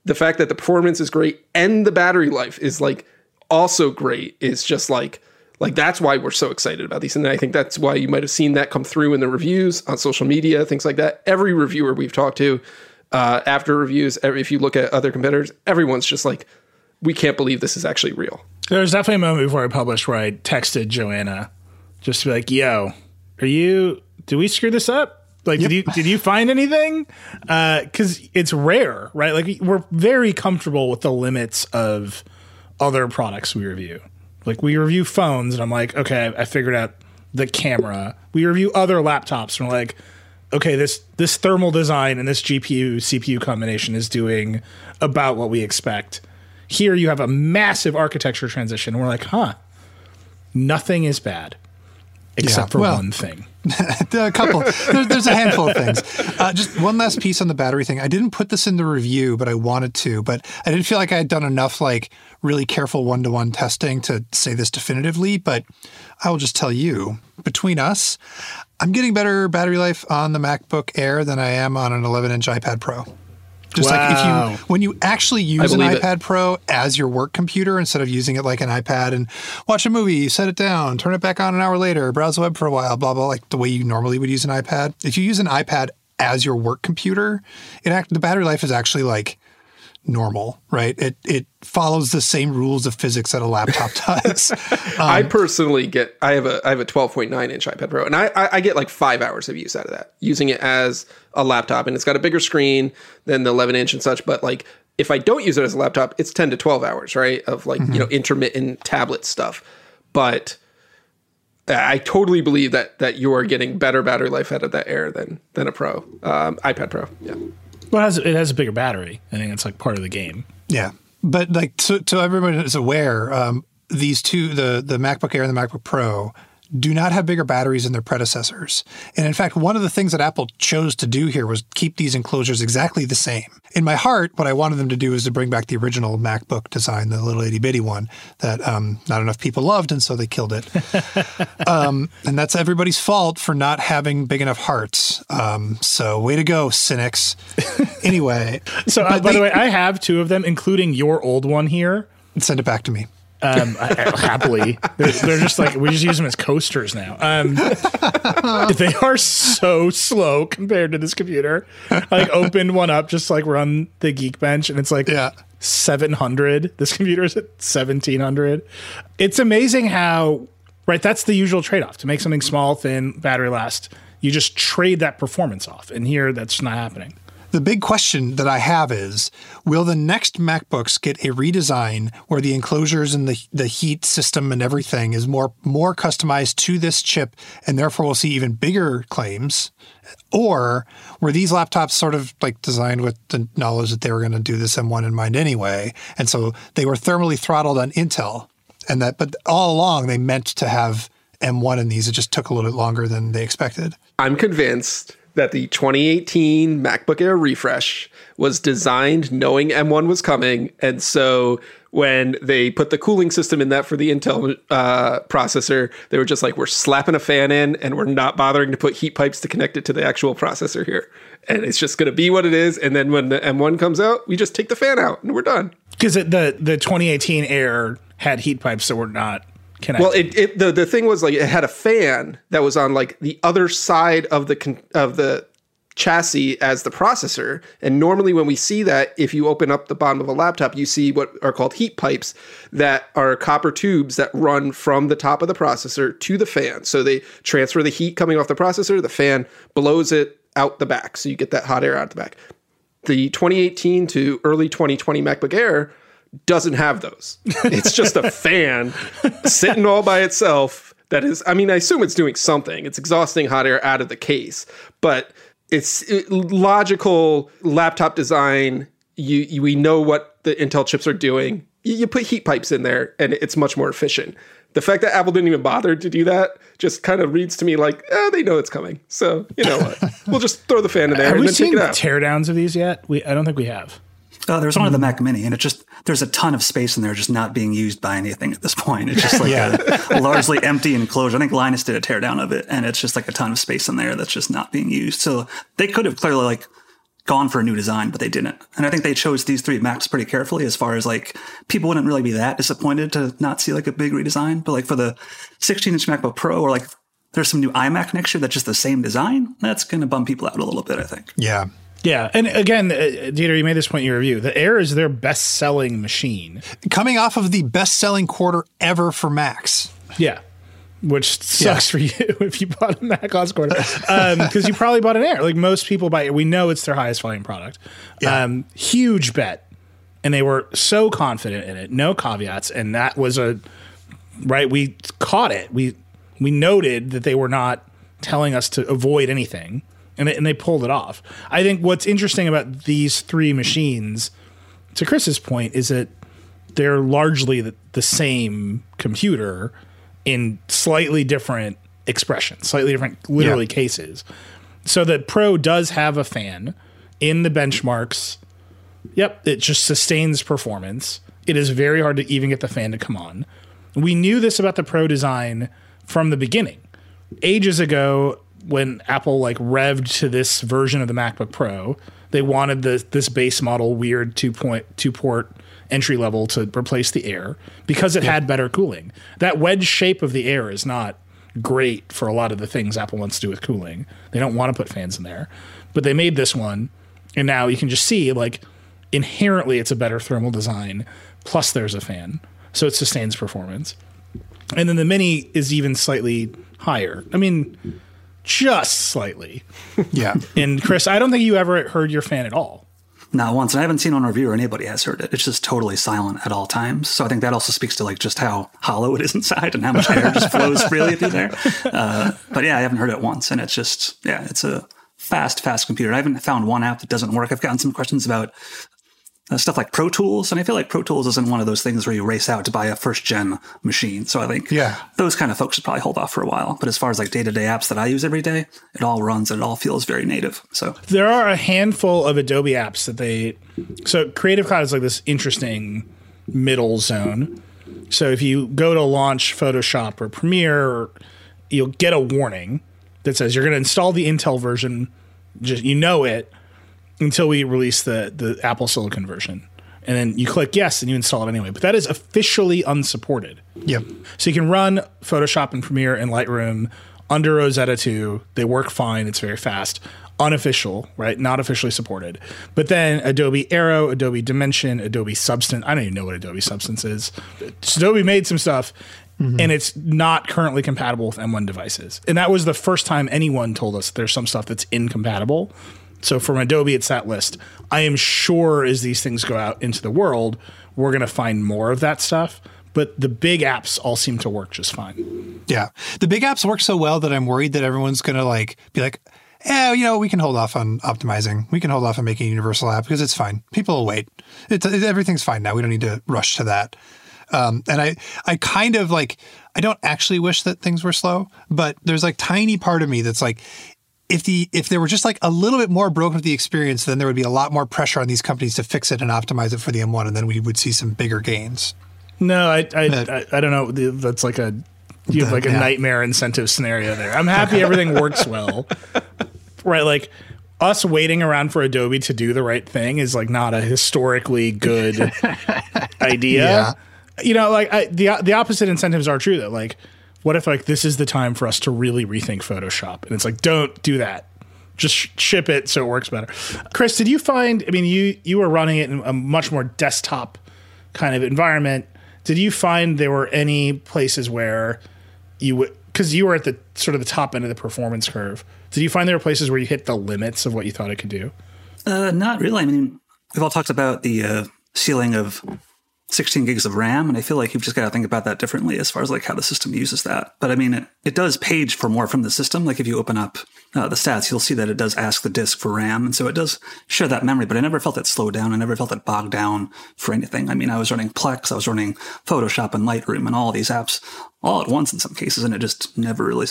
The fact that the performance is great and the battery life is like also great is just like like that's why we're so excited about these and i think that's why you might have seen that come through in the reviews on social media things like that every reviewer we've talked to uh, after reviews every, if you look at other competitors everyone's just like we can't believe this is actually real there was definitely a moment before i published where i texted joanna just to be like yo are you do we screw this up like, yep. did you did you find anything? Because uh, it's rare, right? Like, we're very comfortable with the limits of other products we review. Like we review phones, and I'm like, okay, I figured out the camera. We review other laptops, and we're like, okay, this this thermal design and this GPU CPU combination is doing about what we expect. Here you have a massive architecture transition. We're like, huh, nothing is bad except yeah, for well, one thing. *laughs* a couple. There, there's a handful of things. Uh, just one last piece on the battery thing. I didn't put this in the review, but I wanted to. But I didn't feel like I had done enough like really careful one to one testing to say this definitively. But I will just tell you, between us, I'm getting better battery life on the MacBook Air than I am on an 11 inch iPad Pro. Just wow. like if you when you actually use an iPad it. Pro as your work computer instead of using it like an iPad and watch a movie, set it down, turn it back on an hour later, browse the web for a while, blah blah, like the way you normally would use an iPad. If you use an iPad as your work computer, it act the battery life is actually like normal, right? It it follows the same rules of physics that a laptop *laughs* does. Um, I personally get I have a I have a 12.9 inch iPad Pro, and I, I, I get like five hours of use out of that using it as a laptop, and it's got a bigger screen than the 11 inch and such. But like if I don't use it as a laptop, it's 10 to 12 hours, right? Of like mm-hmm. you know intermittent tablet stuff, but. I totally believe that that you are getting better battery life out of that Air than than a Pro, um, iPad Pro. Yeah. Well, it has, it has a bigger battery. I think it's like part of the game. Yeah, but like so, so everyone is aware, um, these two, the the MacBook Air and the MacBook Pro, do not have bigger batteries than their predecessors. And in fact, one of the things that Apple chose to do here was keep these enclosures exactly the same. In my heart, what I wanted them to do is to bring back the original MacBook design, the little itty bitty one that um, not enough people loved, and so they killed it. *laughs* um, and that's everybody's fault for not having big enough hearts. Um, so way to go, cynics. *laughs* anyway. so uh, by they, the way, I have two of them, including your old one here. Send it back to me. Um, happily, they're, they're just like we just use them as coasters now. Um, *laughs* they are so slow compared to this computer. I like opened one up just like run the Geekbench, and it's like Yeah. 700. This computer is at 1700. It's amazing how, right? That's the usual trade off to make something small, thin, battery last. You just trade that performance off. And here, that's not happening. The big question that I have is will the next MacBooks get a redesign where the enclosures and the the heat system and everything is more more customized to this chip and therefore we'll see even bigger claims? Or were these laptops sort of like designed with the knowledge that they were going to do this M1 in mind anyway? And so they were thermally throttled on Intel and that but all along they meant to have M1 in these. It just took a little bit longer than they expected. I'm convinced that the 2018 MacBook Air refresh was designed knowing M1 was coming. And so when they put the cooling system in that for the Intel uh, processor, they were just like, we're slapping a fan in and we're not bothering to put heat pipes to connect it to the actual processor here. And it's just going to be what it is. And then when the M1 comes out, we just take the fan out and we're done. Because the, the 2018 Air had heat pipes that were not connected. Well, it, it the the thing was like it had a fan that was on like the other side of the con- of the chassis as the processor. And normally when we see that, if you open up the bottom of a laptop, you see what are called heat pipes that are copper tubes that run from the top of the processor to the fan. So they transfer the heat coming off the processor, the fan blows it out the back. So you get that hot air out the back. The 2018 to early 2020 MacBook Air doesn't have those. It's just a *laughs* fan sitting all by itself. That is, I mean, I assume it's doing something. It's exhausting hot air out of the case, but it's it- logical laptop design. You, you we know what the Intel chips are doing. You, you put heat pipes in there, and it's much more efficient. The fact that Apple didn't even bother to do that just kind of reads to me like eh, they know it's coming. So you know what? *laughs* we'll just throw the fan in there have we seen out. teardowns of these yet? We I don't think we have. Uh, there's one of the Mac Mini, and it just there's a ton of space in there, just not being used by anything at this point. It's just *laughs* like a, a *laughs* largely empty enclosure. I think Linus did a teardown of it, and it's just like a ton of space in there that's just not being used. So they could have clearly like gone for a new design, but they didn't. And I think they chose these three Macs pretty carefully, as far as like people wouldn't really be that disappointed to not see like a big redesign. But like for the 16 inch MacBook Pro, or like there's some new iMac next year that's just the same design. That's going to bum people out a little bit, I think. Yeah. Yeah, and again, uh, Dieter, you made this point in your review. The Air is their best-selling machine. Coming off of the best selling quarter ever for Macs. Yeah, which sucks for you *laughs* if you bought a Mac last quarter because you probably bought an Air. Like most people buy, it, we know it's their highest volume product. Um, huge bet, and they were so confident in it, no caveats, and that was a right. We caught it. We we noted that they were not telling us to avoid anything, and they, and they pulled it off. I think what's interesting about these three machines, to Chris's point, is that they're largely the, the same computer in slightly different expressions, slightly different literally Yeah. cases. So the Pro does have a fan in the benchmarks. Yep, it just sustains performance. It is very hard to even get the fan to come on. We knew this about the Pro design from the beginning. Ages ago, when Apple like revved to this version of the MacBook Pro, they wanted the this base model weird two point two port entry level to replace the Air because it had better cooling. That wedge shape of the Air is not great for a lot of the things Apple wants to do with cooling. They don't want to put fans in there, but they made this one, and now you can just see like inherently it's a better thermal design. Plus, there's a fan, so it sustains performance. And then the Mini is even slightly higher. I mean, just slightly. Yeah. And Chris, I don't think you ever heard your fan at all. Not once. And I haven't seen on review or anybody has heard it. It's just totally silent at all times. So I think that also speaks to like just how hollow it is inside and how much air just flows *laughs* freely through there. Uh, but yeah, I haven't heard it once. And it's just, yeah, it's a fast, fast computer. I haven't found one app that doesn't work. I've gotten some questions about uh, stuff like Pro Tools. And I feel like Pro Tools isn't one of those things where you race out to buy a first gen machine. So I think Yeah. those kind of folks should probably hold off for a while. But as far as like day to day apps that I use every day, it all runs and it all feels very native. So There are a handful of Adobe apps that they. So Creative Cloud is like this interesting middle zone. So if you go to launch Photoshop or Premiere, you'll get a warning that says you're going to install the Intel version. Just you know it until we release the the Apple Silicon version, and then you click yes and you install it anyway. But that is officially unsupported. Yep. So you can run Photoshop and Premiere and Lightroom under Rosetta 2. They work fine. It's very fast. Unofficial, right? Not officially supported. But then Adobe Aero, Adobe Dimension, Adobe Substance. I don't even know what Adobe Substance is. Adobe made some stuff. Mm-hmm. And it's not currently compatible with M1 devices. And that was the first time anyone told us there's some stuff that's incompatible. So from Adobe, it's that list. I am sure as these things go out into the world, we're going to find more of that stuff. But the big apps all seem to work just fine. Yeah. The big apps work so well that I'm worried that everyone's going to like be like, yeah, you know, we can hold off on optimizing. We can hold off on making a universal app because it's fine. People will wait. It's, everything's fine now. We don't need to rush to that. Um, and I, I kind of like, I don't actually wish that things were slow, but there's like tiny part of me that's like, if the if there were just like a little bit more broken with the experience, then there would be a lot more pressure on these companies to fix it and optimize it for the M1, and then we would see some bigger gains. No, I I, I, I don't know. That's like a you have like a yeah. nightmare incentive scenario there. I'm happy everything works well. *laughs* Right, like us waiting around for Adobe to do the right thing is like not a historically good *laughs* idea. Yeah. You know, like I, the the opposite incentives are true though. Like, what if like this is the time for us to really rethink Photoshop? And it's like, don't do that. Just sh- ship it so it works better. Chris, did you find? I mean, you you were running it in a much more desktop kind of environment. Did you find there were any places where you would because you were at the sort of the top end of the performance curve? Did you find there were places where you hit the limits of what you thought it could do? Uh, not really. I mean, we've all talked about the uh, ceiling of 16 gigs of RAM, and I feel like you've just got to think about that differently as far as like how the system uses that. But I mean, it, it does page for more from the system. Like if you open up uh, the stats, you'll see that it does ask the disk for RAM, and so it does share that memory. But I never felt it slow down. I never felt it bogged down for anything. I mean, I was running Plex, I was running Photoshop and Lightroom, and all these apps all at once in some cases, and it just never really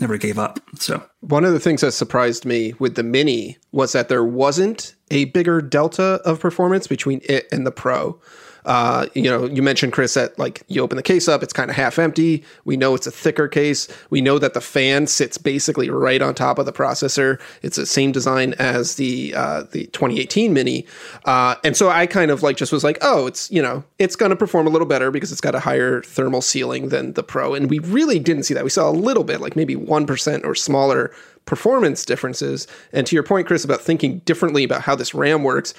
never gave up. So One of the things that surprised me with the Mini was that there wasn't a bigger delta of performance between it and the Pro. Uh, you know, you mentioned Chris that like you open the case up, it's kind of half empty. We know it's a thicker case. We know that the fan sits basically right on top of the processor. It's the same design as the uh, the 2018 Mini, uh, and so I kind of like just was like, oh, it's you know, it's going to perform a little better because it's got a higher thermal ceiling than the Pro, and we really didn't see that. We saw a little bit, like maybe one percent or smaller performance differences. And to your point, Chris, about thinking differently about how this RAM works,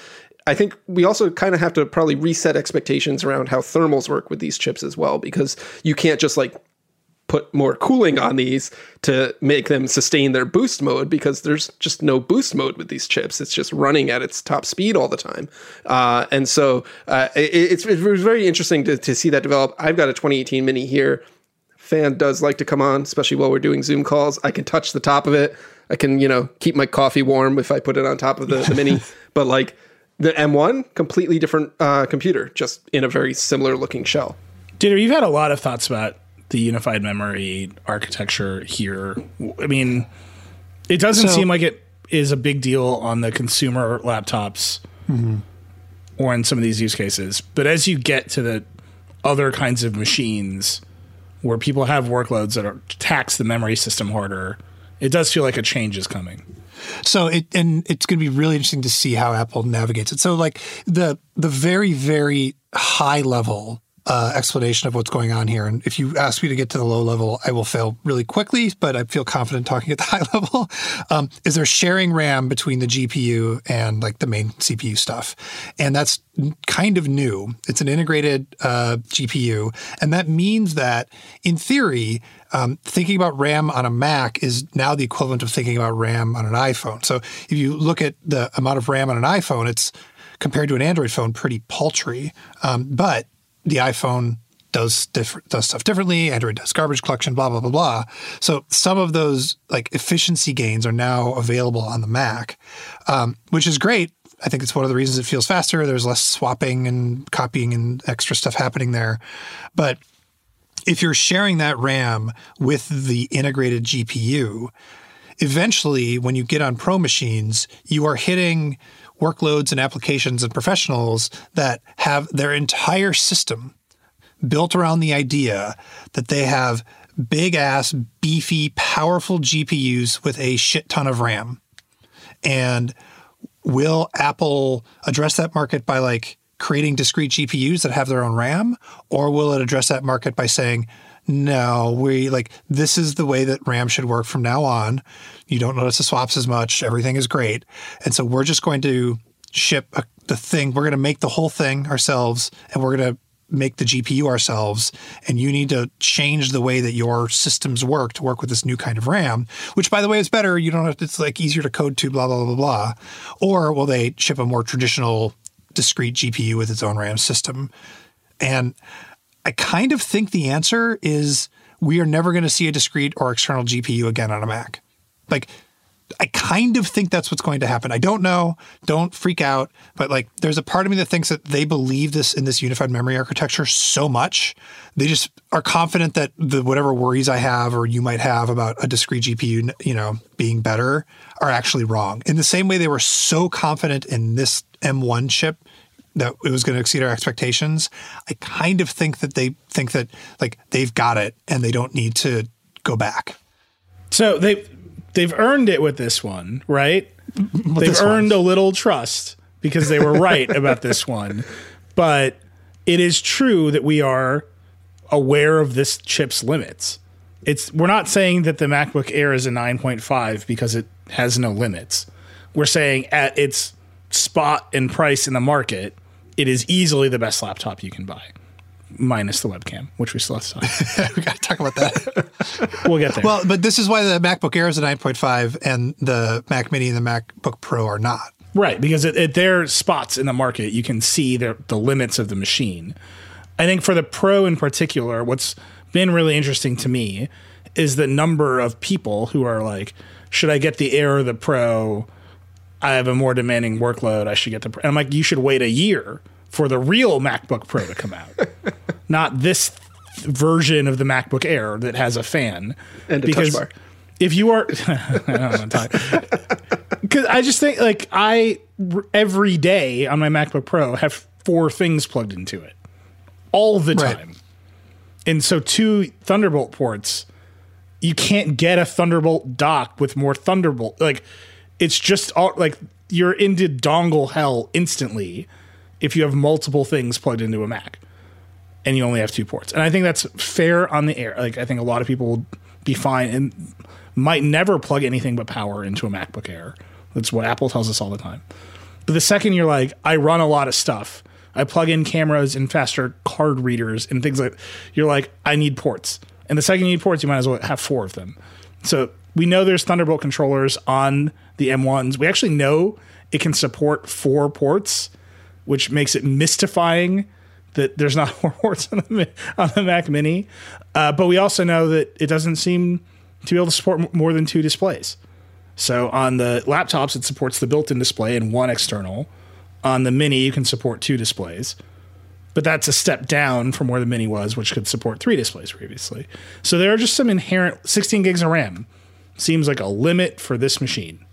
I think we also kind of have to probably reset expectations around how thermals work with these chips as well, because you can't just like put more cooling on these to make them sustain their boost mode because there's just no boost mode with these chips. It's just running at its top speed all the time. Uh, and so uh, it, it's, it was very interesting to, to see that develop. I've got a 2018 Mini here fan does like to come on, especially while we're doing Zoom calls. I can touch the top of it. I can, you know, keep my coffee warm if I put it on top of the, the mini. *laughs* But like the M1, completely different uh, computer, just in a very similar looking shell. Dieter, you've had a lot of thoughts about the unified memory architecture here. I mean, it doesn't So- seem like it is a big deal on the consumer laptops or in some of these use cases. But as you get to the other kinds of machines where people have workloads that are tax the memory system harder, it does feel like a change is coming. So it and it's going to be really interesting to see how Apple navigates it. So like the the very very high level uh, explanation of what's going on here, and if you ask me to get to the low level, I will fail really quickly. But I feel confident talking at the *laughs* high level. Um, is there sharing RAM between the GPU and like the main CPU stuff, and that's kind of new. It's an integrated uh, GPU, and that means that in theory, um, thinking about RAM on a Mac is now the equivalent of thinking about RAM on an iPhone. So if you look at the amount of RAM on an iPhone, it's compared to an Android phone pretty paltry. Um, but the iPhone does different does stuff differently. Android does garbage collection, blah blah blah blah. So some of those like efficiency gains are now available on the Mac, um, which is great. I think it's one of the reasons it feels faster. There's less swapping and copying and extra stuff happening there, but if you're sharing that RAM with the integrated GPU, eventually when you get on pro machines, you are hitting workloads and applications and professionals that have their entire system built around the idea that they have big ass, beefy, powerful GPUs with a shit ton of RAM. And will Apple address that market by like creating discrete GPUs that have their own RAM, or will it address that market by saying, no, we like this is the way that RAM should work from now on. You don't notice the swaps as much. Everything is great. And so we're just going to ship a, the thing. We're going to make the whole thing ourselves and we're going to make the GPU ourselves. And you need to change the way that your systems work to work with this new kind of RAM, which by the way is better. You don't have to, it's like easier to code to blah, blah, blah, blah. Or will they ship a more traditional discrete GPU with its own RAM system? And I kind of think the answer is we are never going to see a discrete or external GPU again on a Mac. Like, I kind of think that's what's going to happen. I don't know. Don't freak out. But like, there's a part of me that thinks that they believe this in this unified memory architecture so much. They just are confident that the whatever worries I have or you might have about a discrete GPU, you know, being better are actually wrong. In the same way they were so confident in this M1 chip that it was going to exceed our expectations. I kind of think that they think that like they've got it and they don't need to go back. So they they've earned it with this one, right? they've earned one. a little trust because they were right about this one. But it is true that we are aware of this chip's limits. It's we're not saying that the MacBook Air is a 9.5 because it has no limits. We're saying at its spot and price in the market, it is easily the best laptop you can buy, minus the webcam, which we still have to talk. *laughs* we got to talk about that. *laughs* we'll get there. Well, but this is why the MacBook Air is a 9.5 and the Mac Mini and the MacBook Pro are not. Right, because at, at their spots in the market, you can see their, the limits of the machine. I think for the Pro in particular, what's been really interesting to me is the number of people who are like, should I get the Air or the Pro? I have a more demanding workload. I should get the. And I'm like, you should wait a year for the real MacBook Pro to come out, *laughs* not this version of the MacBook Air that has a fan and a because touch bar. If you are, *laughs* because I just think like I every day on my MacBook Pro have four things plugged into it all the time, right. and so two Thunderbolt ports. You can't get a Thunderbolt dock with more Thunderbolt like it's just all like you're into dongle hell instantly if you have multiple things plugged into a Mac and you only have two ports. And I think that's fair on the air. Like I think a lot of people will be fine and might never plug anything but power into a MacBook Air. That's what Apple tells us all the time. But the second you're like, I run a lot of stuff. I plug in cameras and faster card readers and things like you're like, I need ports. And the second you need ports, you might as well have four of them. So we know there's Thunderbolt controllers on the M1s. We actually know it can support four ports, which makes it mystifying that there's not *laughs* ports on the, on the Mac Mini. Uh, but we also know that it doesn't seem to be able to support more than two displays. So on the laptops, it supports the built-in display and one external. On the Mini, you can support two displays, but that's a step down from where the Mini was, which could support three displays previously. So there are just some inherent 16 gigs of RAM seems like a limit for this machine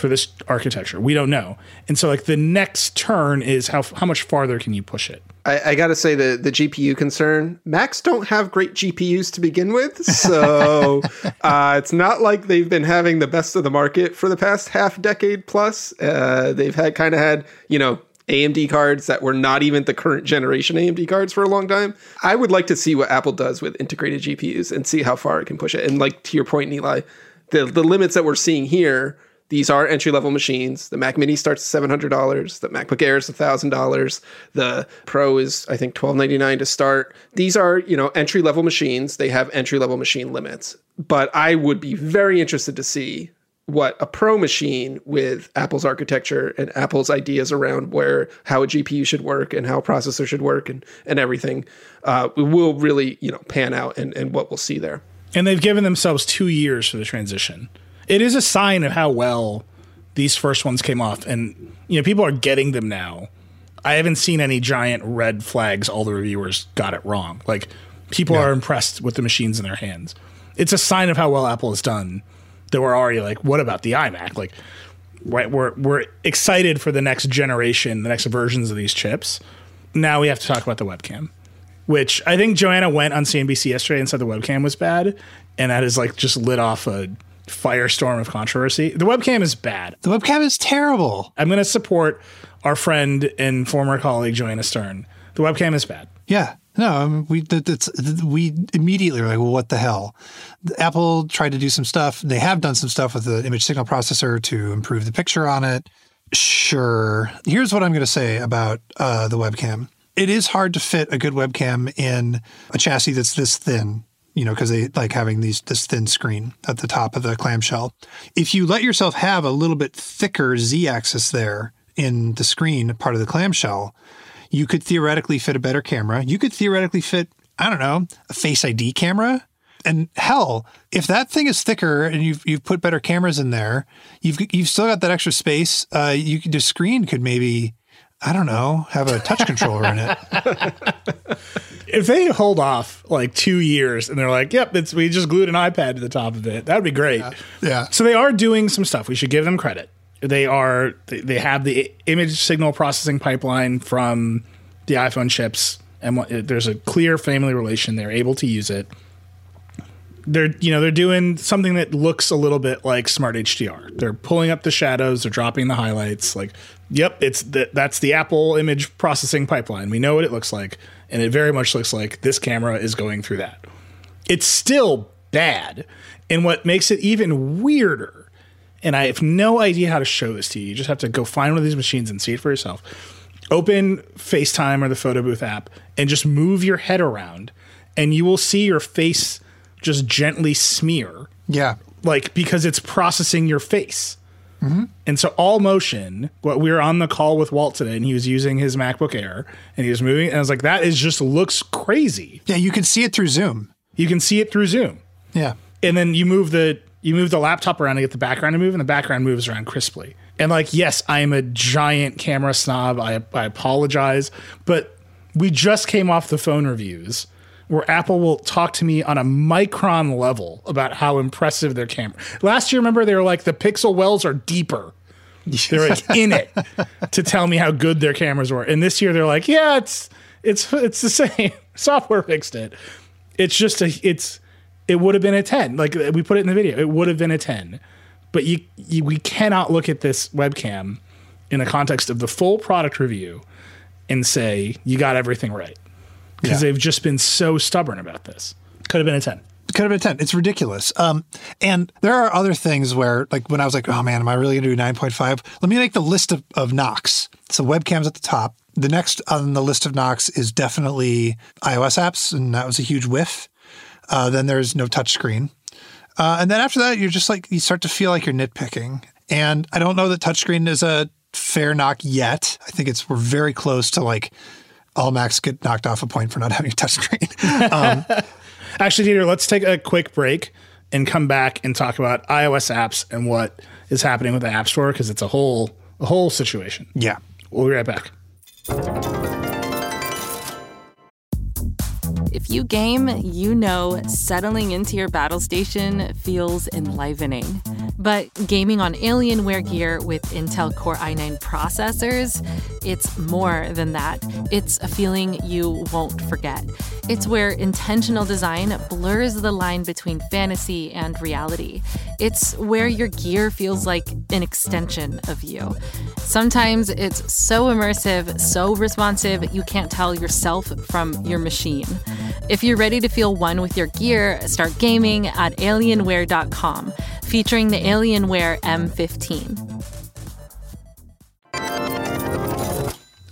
for this architecture. We don't know. And so like the next turn is how how much farther can you push it? I, I got to say the the GPU concern. Macs don't have great GPUs to begin with, so *laughs* uh, it's not like they've been having the best of the market for the past half decade plus. Uh, they've had kind of had you know AMD cards that were not even the current generation AMD cards for a long time. I would like to see what Apple does with integrated GPUs and see how far it can push it. And like to your point, Nilay, the the limits that we're seeing here these are entry level machines. The Mac Mini starts at seven hundred dollars. The MacBook Air is thousand dollars. The Pro is I think 1,299 to start. These are you know entry level machines. They have entry level machine limits. But I would be very interested to see what a pro machine with Apple's architecture and Apple's ideas around where how a GPU should work and how a processor should work and and everything uh, will really you know pan out and and what we'll see there. And they've given themselves two years for the transition it is a sign of how well these first ones came off, and you know people are getting them now. I haven't seen any giant red flags. All the reviewers got it wrong. Like people yeah. are impressed with the machines in their hands. It's a sign of how well Apple has done. That we're already like, what about the iMac? Like, right? We're we're excited for the next generation, the next versions of these chips. Now we have to talk about the webcam, which I think Joanna went on CNBC yesterday and said the webcam was bad, and that is like just lit off a firestorm of controversy. The webcam is bad. The webcam is terrible. I'm going to support our friend and former colleague Joanna Stern. The webcam is bad. Yeah. No, we that, we immediately were like, well, what the hell? Apple tried to do some stuff. They have done some stuff with the image signal processor to improve the picture on it. Sure. Here's what I'm going to say about uh, the webcam. It is hard to fit a good webcam in a chassis that's this thin. You know, because they like having these this thin screen at the top of the clamshell. If you let yourself have a little bit thicker z-axis there in the screen, part of the clamshell, you could theoretically fit a better camera. You could theoretically fit, I don't know, a Face ID camera. And hell, if that thing is thicker and you've you've put better cameras in there, you've you've still got that extra space. Uh, you could the screen could maybe, I don't know, have a touch controller in it. *laughs* If they hold off like two years and they're like, "Yep, it's we just glued an iPad to the top of it," that would be great. Yeah. So they are doing some stuff. We should give them credit. They are they, they have the image signal processing pipeline from the iPhone chips, and what, there's a clear family relation. They're able to use it. They're you know they're doing something that looks a little bit like Smart HDR. They're pulling up the shadows. They're dropping the highlights. Like, yep, it's the, that's the Apple image processing pipeline. We know what it looks like, and it very much looks like this camera is going through that. It's still bad, and what makes it even weirder and I have no idea how to show this to you. You just have to go find one of these machines and see it for yourself. Open FaceTime or the photo booth app and just move your head around, and you will see your face just gently smear, Yeah. like because it's processing your face. Mm-hmm. And so all motion, what we were on the call with Walt today, and he was using his MacBook Air, and he was moving, and I was like, that is just looks crazy. Yeah, you can see it through Zoom. You can see it through Zoom Yeah. and then you move the you move the laptop around to get the background to move, and the background moves around crisply. And like, yes, I am a giant camera snob. I I apologize, but we just came off the phone reviews where Apple will talk to me on a micron level about how impressive their camera. Last year, remember they were like the pixel wells are deeper. They're like *laughs* in it to tell me how good their cameras were. And this year they're like, yeah, it's it's it's the *laughs* same. Software fixed it. It's just a it's it would have been a 10. Like we put it in the video. It would have been a 10. But you, you we cannot look at this webcam in the context of the full product review and say you got everything right. Because Yeah. they've just been so stubborn about this. Could have been a 10. could have been a 10 it's ridiculous. Um, and there are other things where like when i was like oh man am i really going to do 9.5 let me make the list of, of knocks so webcams at the top. The next on the list of knocks is definitely ios apps and that was a huge whiff. Uh, then there's no touchscreen uh, and then after that you're just like you start to feel like you're nitpicking. And i don't know that touchscreen is a fair knock yet. I think it's we're very close to like all macs get knocked off a point for not having a touchscreen *laughs* um, Actually, Dieter, let's take a quick break and come back and talk about iOS apps and what is happening with the App Store because it's a whole a whole situation. yeah We'll be right back. If you game, you know settling into your battle station feels enlivening. But gaming on Alienware gear with Intel Core i9 processors, it's more than that. It's a feeling you won't forget. It's where intentional design blurs the line between fantasy and reality. It's where your gear feels like an extension of you. Sometimes it's so immersive, so responsive, you can't tell yourself from your machine. If you're ready to feel one with your gear, start gaming at alienware.com, featuring the Alienware M15.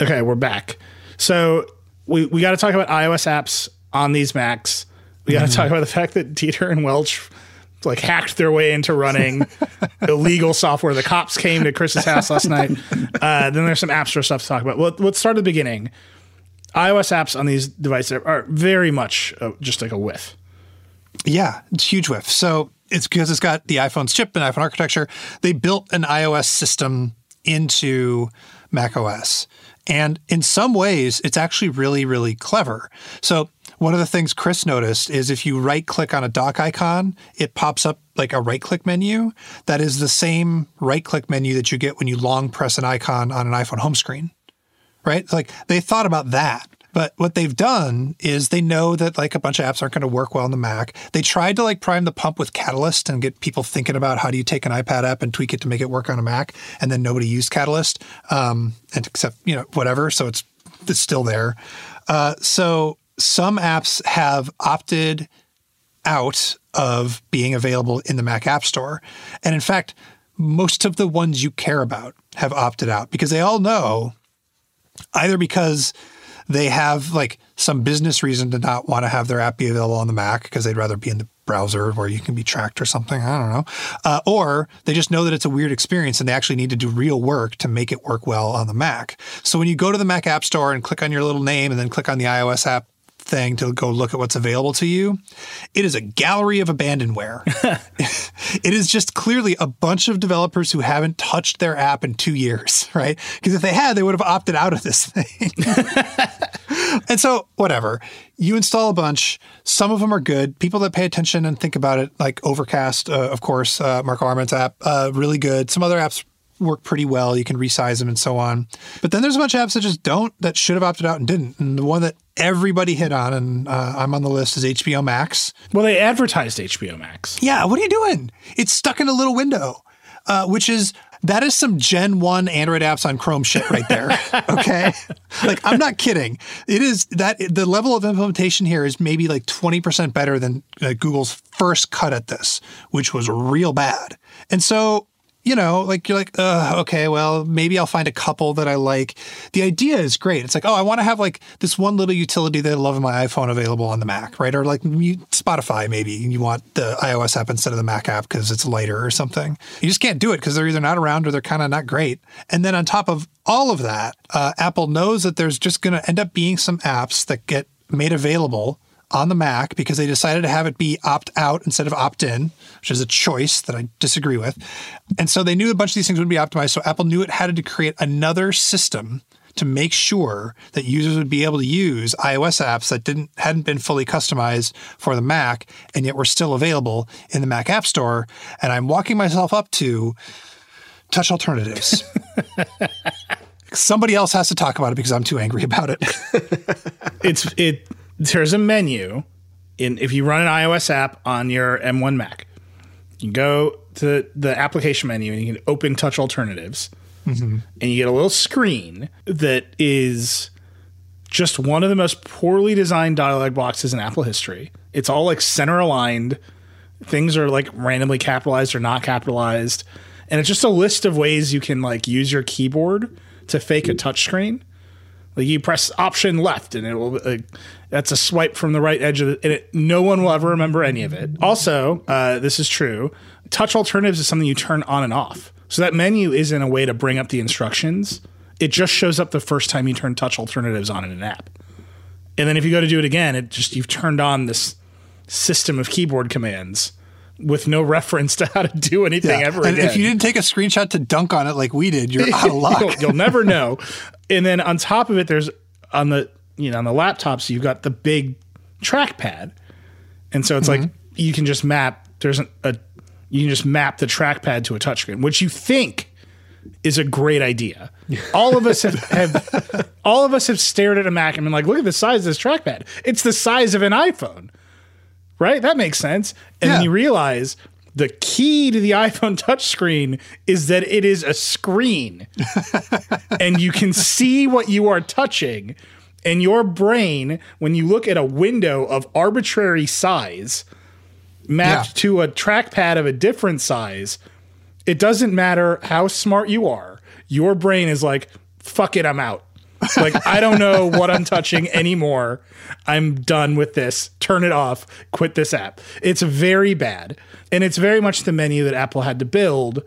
Okay, we're back. So we, we got to talk about iOS apps on these Macs. We got to talk about the fact that Dieter and Welch like hacked their way into running *laughs* illegal software. The cops came to Chris's house last night. *laughs* Uh, then there's some App Store stuff to talk about. Well, let's start at the beginning. iOS apps on these devices are, very much uh, just like a whiff. Yeah, it's huge whiff. So it's because it's got the iPhone's chip and iPhone architecture. They built an iOS system into Mac OS. And in some ways, it's actually really, really clever. So one of the things Chris noticed is if you right click on a dock icon, it pops up like a right click menu. That is the same right click menu that you get when you long press an icon on an iPhone home screen right? Like they thought about that, but what they've done is they know that like a bunch of apps aren't going to work well on the Mac. They tried to like prime the pump with Catalyst and get people thinking about how do you take an iPad app and tweak it to make it work on a Mac, and then nobody used Catalyst, um, and except you know whatever. So it's it's still there. Uh, so some apps have opted out of being available in the Mac App Store, and in fact, most of the ones you care about have opted out because they all know either because they have like some business reason to not want to have their app be available on the Mac because they'd rather be in the browser where you can be tracked or something. I don't know. Uh, or they just know that it's a weird experience and they actually need to do real work to make it work well on the Mac. So when you go to the Mac App Store and click on your little name and then click on the iOS app thing to go look at what's available to you, it is a gallery of abandonware. *laughs* it is just clearly a bunch of developers who haven't touched their app in two years, *laughs* right? Because if they had, they would have opted out of this *laughs* thing. and so, whatever. You install a bunch. Some of them are good. People that pay attention and think about it, like Overcast, uh, of course, uh, Marco Arment's app, uh, really good. Some other apps work pretty well. You can resize them and so on. But then there's a bunch of apps that just don't, that should have opted out and didn't. And the one that everybody hit on, and uh, I'm on the list, is HBO Max. Well, they advertised HBO Max. Yeah, what are you doing? It's stuck in a little window, uh, which is that is some Gen 1 Android apps on Chrome shit right there. *laughs* okay. like, I'm not kidding. It is that the level of implementation here is maybe like 20% better than uh, Google's first cut at this, which was real bad. And so you know, like you're like, okay, well, maybe I'll find a couple that I like. The idea is great. It's like, oh, I want to have like this one little utility that I love in my iPhone available on the Mac, right? Or like Spotify, maybe you want the iOS app instead of the Mac app because it's lighter or something. You just can't do it because they're either not around or they're kind of not great. And then on top of all of that, uh, Apple knows that there's just going to end up being some apps that get made available on the Mac because they decided to have it be opt out instead of opt in, which is a choice that I disagree with. And so they knew a bunch of these things would be optimized. So Apple knew it had to create another system to make sure that users would be able to use iOS apps that didn't hadn't been fully customized for the Mac and yet were still available in the Mac App Store. And I'm walking myself up to touch alternatives. *laughs* Somebody else has to talk about it because I'm too angry about it. it's it there's a menu in if you run an iOS app on your M1 Mac, you go to the application menu and you can open touch alternatives. Mm-hmm. And you get a little screen that is just one of the most poorly designed dialog boxes in Apple history. It's all like center aligned. Things are like randomly capitalized or not capitalized. And it's just a list of ways you can like use your keyboard to fake a touchscreen. Like you press option left and it will uh, that's a swipe from the right edge of it. And it, no one will ever remember any of it. Also, uh, this is true. Touch alternatives is something you turn on and off. So that menu isn't a way to bring up the instructions. It just shows up the first time you turn touch alternatives on in an app. And then if you go to do it again, it just you've turned on this system of keyboard commands with no reference to how to do anything yeah. ever and again. If you didn't take a screenshot to dunk on it like we did, you're out of *laughs* luck. you'll, you'll never know. And then on top of it, there's on the you know on the laptops you've got the big trackpad, and so it's mm-hmm. like you can just map. There's an, a you can just map the trackpad to a touchscreen, which you think is a great idea. *laughs* All of us have, have all of us have stared at a Mac and been like, look at the size of this trackpad. It's the size of an iPhone. Right? That makes sense. And yeah. then you realize the key to the iPhone *laughs* touchscreen is that it is a screen. *laughs* and you can see what you are touching. And your brain, when you look at a window of arbitrary size mapped yeah. to a trackpad of a different size, it doesn't matter how smart you are. Your brain is like, fuck it, I'm out. like I don't know what I'm touching anymore. I'm done with this. Turn it off. Quit this app. It's very bad. And it's very much the menu that Apple had to build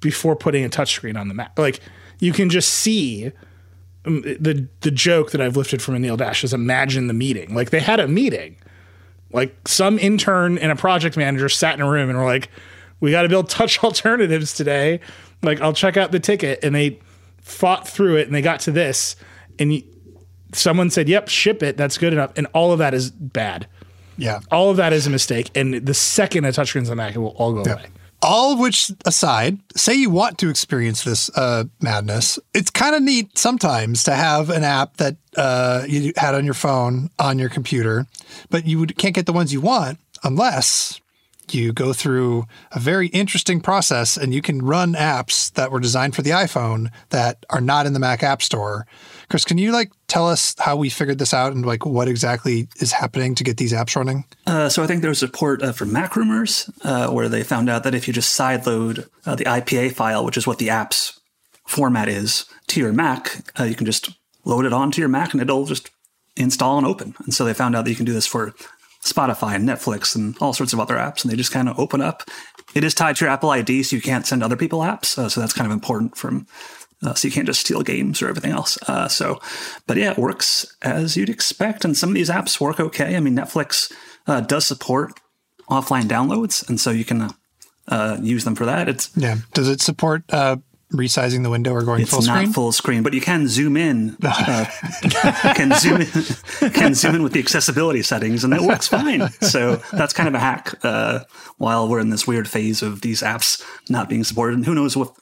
before putting a touchscreen on the Mac. Like you can just see Um, the the joke that I've lifted from Anil Dash is imagine the meeting. Like they had a meeting. Like some intern and a project manager sat in a room and were like, "We got to build touch *laughs* alternatives today." Like I'll check out the ticket, and they fought through it and they got to this, and someone said, "Yep, ship it. That's good enough." And all of that is bad. Yeah, all of that is a mistake. And the second a touchscreen's on Mac, it will all go yeah. away all which aside, say you want to experience this uh, madness, it's kind of neat sometimes to have an app that uh, you had on your phone on your computer, but you would, can't get the ones you want unless you go through a very interesting process and you can run apps that were designed for the iPhone that are not in the Mac App Store. Chris, can you like tell us how we figured this out and like what exactly is happening to get these apps running? Uh, so I think there's a report uh, for MacRumors uh, where they found out that if you just sideload uh, the IPA file, which is what the app's format is, to your Mac, uh, you can just load it onto your Mac and it'll just install and open. And so they found out that you can do this for Spotify and Netflix and all sorts of other apps, and they just kind of open up. It is tied to your Apple ID, so you can't send other people apps. Uh, so that's kind of important from. Uh, so you can't just steal games or everything else. Uh, so, but yeah, it works as you'd expect, and some of these apps work okay. I mean, Netflix uh, does support offline downloads, and so you can uh, use them for that. It's yeah. Does it support uh, resizing the window or going it's full screen? not full screen, but you can zoom in. *laughs* Uh, can zoom in, *laughs* can zoom in with the accessibility settings, and it works fine. So that's kind of a hack. Uh, while we're in this weird phase of these apps not being supported, and who knows what,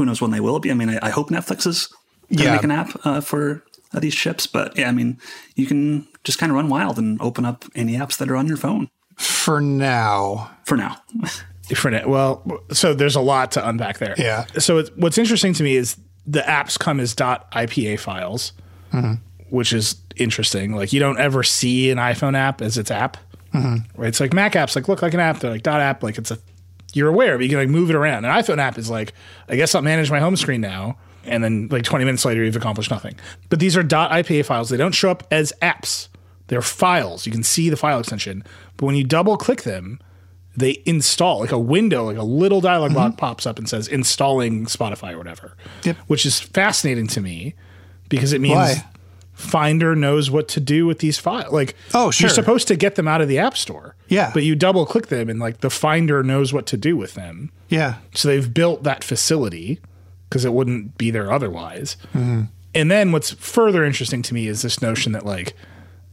who knows when they will be. I mean, I, I hope Netflix is going to Yeah. make an app uh, for uh, these chips, but yeah, I mean, you can just kind of run wild and open up any apps that are on your phone For now, for now. for net. Well, so there's a lot to unpack there. Yeah. So it's, what's interesting to me is the apps come as .ipa files, which is interesting. Like you don't ever see an iPhone app as its app. Right? It's like Mac apps like look like an app. They're like dot app. Like it's a you're aware, but you can like move it around. An iPhone app is like I guess I'll manage my home screen now. And then like 20 minutes later, you've accomplished nothing. But these are .ipa files. They don't show up as apps. They're files. You can see the file extension. But when you double click them, they install like a window, like a little dialog box mm-hmm. pops up and says installing Spotify or whatever. Yep. Which is fascinating to me because it means Why? Finder knows what to do with these files. Like, Oh, sure. you're supposed to get them out of the App Store. Yeah. But you double click them and like the Finder knows what to do with them. yeah, So they've built that facility because it wouldn't be there otherwise. Mm-hmm. And then what's further interesting to me is this notion that like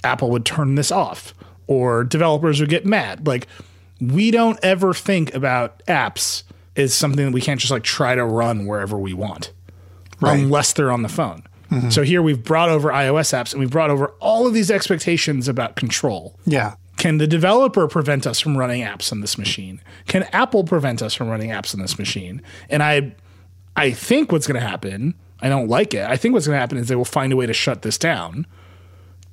Apple would turn this off or developers would get mad. Like we don't ever think about apps as something that we can't just like try to run wherever we want Right. unless they're on the phone. Mm-hmm. So here we've brought over iOS apps and we've brought over all of these expectations about control. yeah. Can the developer prevent us from running apps on this machine? Can Apple prevent us from running apps on this machine? And I I think what's going to happen, I don't like it. I think what's going to happen is they will find a way to shut this down.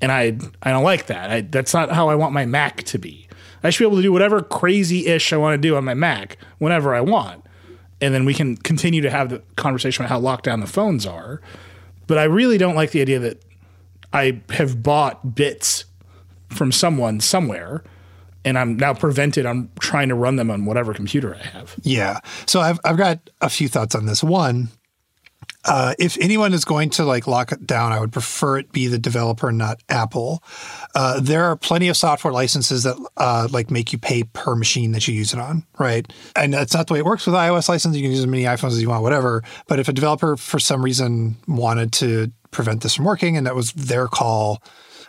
And I I don't like that. I, that's not how I want my Mac to be. I should be able to do whatever crazy-ish I want to do on my Mac whenever I want. And then we can continue to have the conversation about how locked down the phones are. But I really don't like the idea that I have bought bits from someone somewhere and I'm now prevented on trying to run them on whatever computer I have. Yeah. So I've I've got a few thoughts on this. One, uh, if anyone is going to like lock it down, I would prefer it be the developer, not Apple. Uh, there are plenty of software licenses that uh, like make you pay per machine that you use it on, right? And that's not the way it works with iOS license. You can use as many iPhones as you want, whatever. But if a developer for some reason wanted to prevent this from working, and that was their call,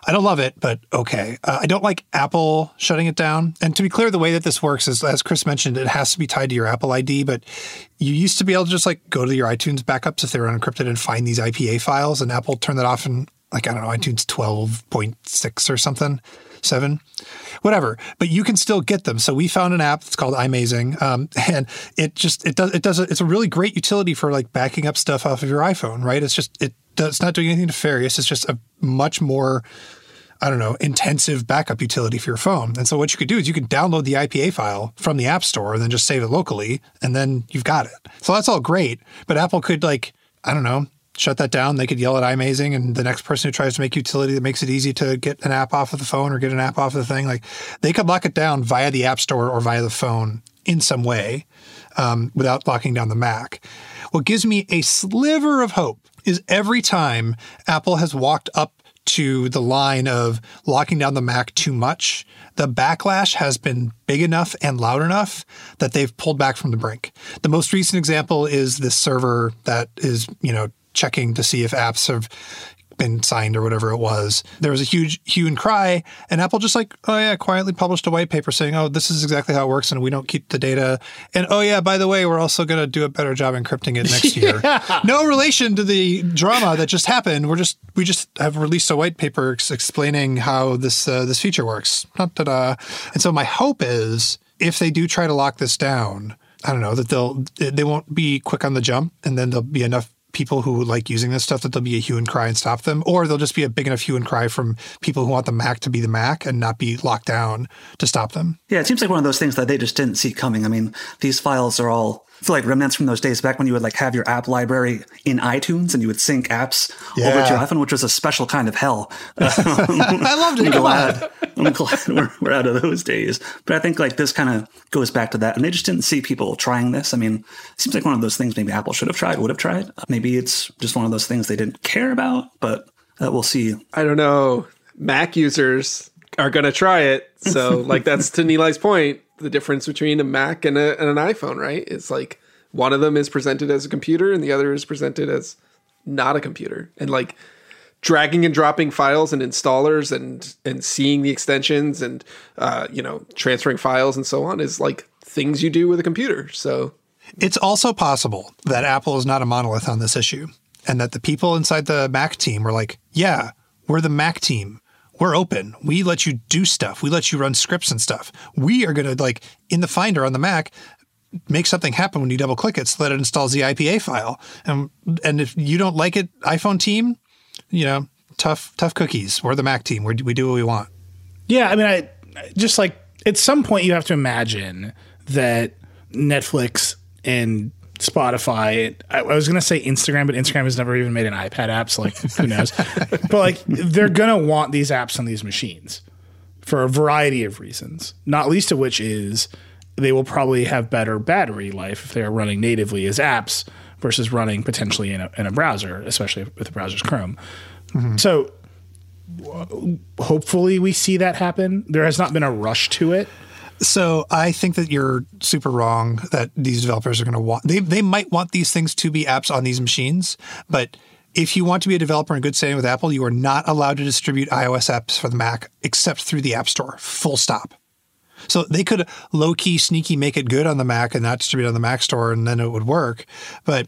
I don't love it, but okay. Uh, I don't like Apple shutting it down. And to be clear, the way that this works is, as Chris mentioned, it has to be tied to your Apple ID. But you used to be able to just like go to your iTunes backups if they were unencrypted and find these IPA files. And Apple turned that off in like I don't know iTunes twelve point six or something, seven, whatever. But you can still get them. So we found an app that's called iMazing, um, *laughs* and it just it does it does it's a really great utility for like backing up stuff off of your iPhone. Right? It's just it does it's not doing anything nefarious. It's just a much more I don't know, intensive backup utility for your phone. And so what you could do is you could download the IPA file from the App Store and then just save it locally, and then you've got it. So that's all great. But Apple could like, I don't know, shut that down. They could yell at iMazing, and the next person who tries to make utility that makes it easy to get an app off of the phone or get an app off of the thing, like they could lock it down via the App Store or via the phone in some way um, without locking down the Mac. What gives me a sliver of hope is every time Apple has walked up to the line of locking down the Mac too much, the backlash has been big enough and loud enough that they've pulled back from the brink. The most recent example is this server that is, you know, checking to see if apps have been signed or whatever it was. There was a huge hue and cry, and Apple just like, oh yeah, quietly published a white paper saying, oh, this is exactly how it works, and we don't keep the data. And oh yeah, by the way, we're also going to do a better job encrypting it next *laughs* year. No relation to the drama that just happened. We're just we just have released a white paper explaining how this uh, this feature works. Da-da-da. And so my hope is if they do try to lock this down, I don't know that they'll they won't be quick on the jump, and then there'll be enough people who like using this stuff that there'll be a hue and cry and stop them, or there'll just be a big enough hue and cry from people who want the Mac to be the Mac and not be locked down to stop them. Yeah, it seems like one of those things that they just didn't see coming. I mean, these files are all feel like remnants from those days back when you would like have your app library in iTunes and you would sync apps Yeah. over to your iPhone, which was a special kind of hell. *laughs* *laughs* I loved it. I'm glad, I'm glad *laughs* we're, we're out of those days. But I think like this kind of goes back to that. And they just didn't see people trying this. I mean, it seems like one of those things maybe Apple should have tried, would have tried. Maybe it's just one of those things they didn't care about, but uh, we'll see. I don't know. Mac users are going to try it. So, like, that's to Nilay's point the difference between a Mac and, a, and an iPhone, right? It's like one of them is presented as a computer and the other is presented as not a computer. And like dragging and dropping files and installers and and seeing the extensions and uh, you know transferring files and so on is like things you do with a computer. So It's also possible that Apple is not a monolith on this issue and that the people inside the Mac team were like, yeah, we're the Mac team. We're open. We let you do stuff. We let you run scripts and stuff. We are going to, like, in the Finder on the Mac, make something happen when you double click it so that it installs the IPA file. And, and if you don't like it, iPhone team, you know, tough, tough cookies. We're the Mac team. We're, we do what we want. Yeah, I mean, I just like at some point you have to imagine that Netflix and Spotify. I, I was gonna say Instagram, but Instagram has never even made an iPad app, so like who knows? *laughs* but like they're gonna want these apps on these machines for a variety of reasons, not least of which is they will probably have better battery life if they are running natively as apps versus running potentially in a, in a browser, especially with the browser's Chrome. Mm-hmm. So hopefully we see that happen. There has not been a rush to it. So I think that you're super wrong that these developers are going to want they they might want these things to be apps on these machines, but if you want to be a developer in good standing with Apple, you are not allowed to distribute iOS apps for the Mac except through the App Store. Full stop. So they could low key, sneaky make it good on the Mac and not distribute on the Mac Store, and then it would work. But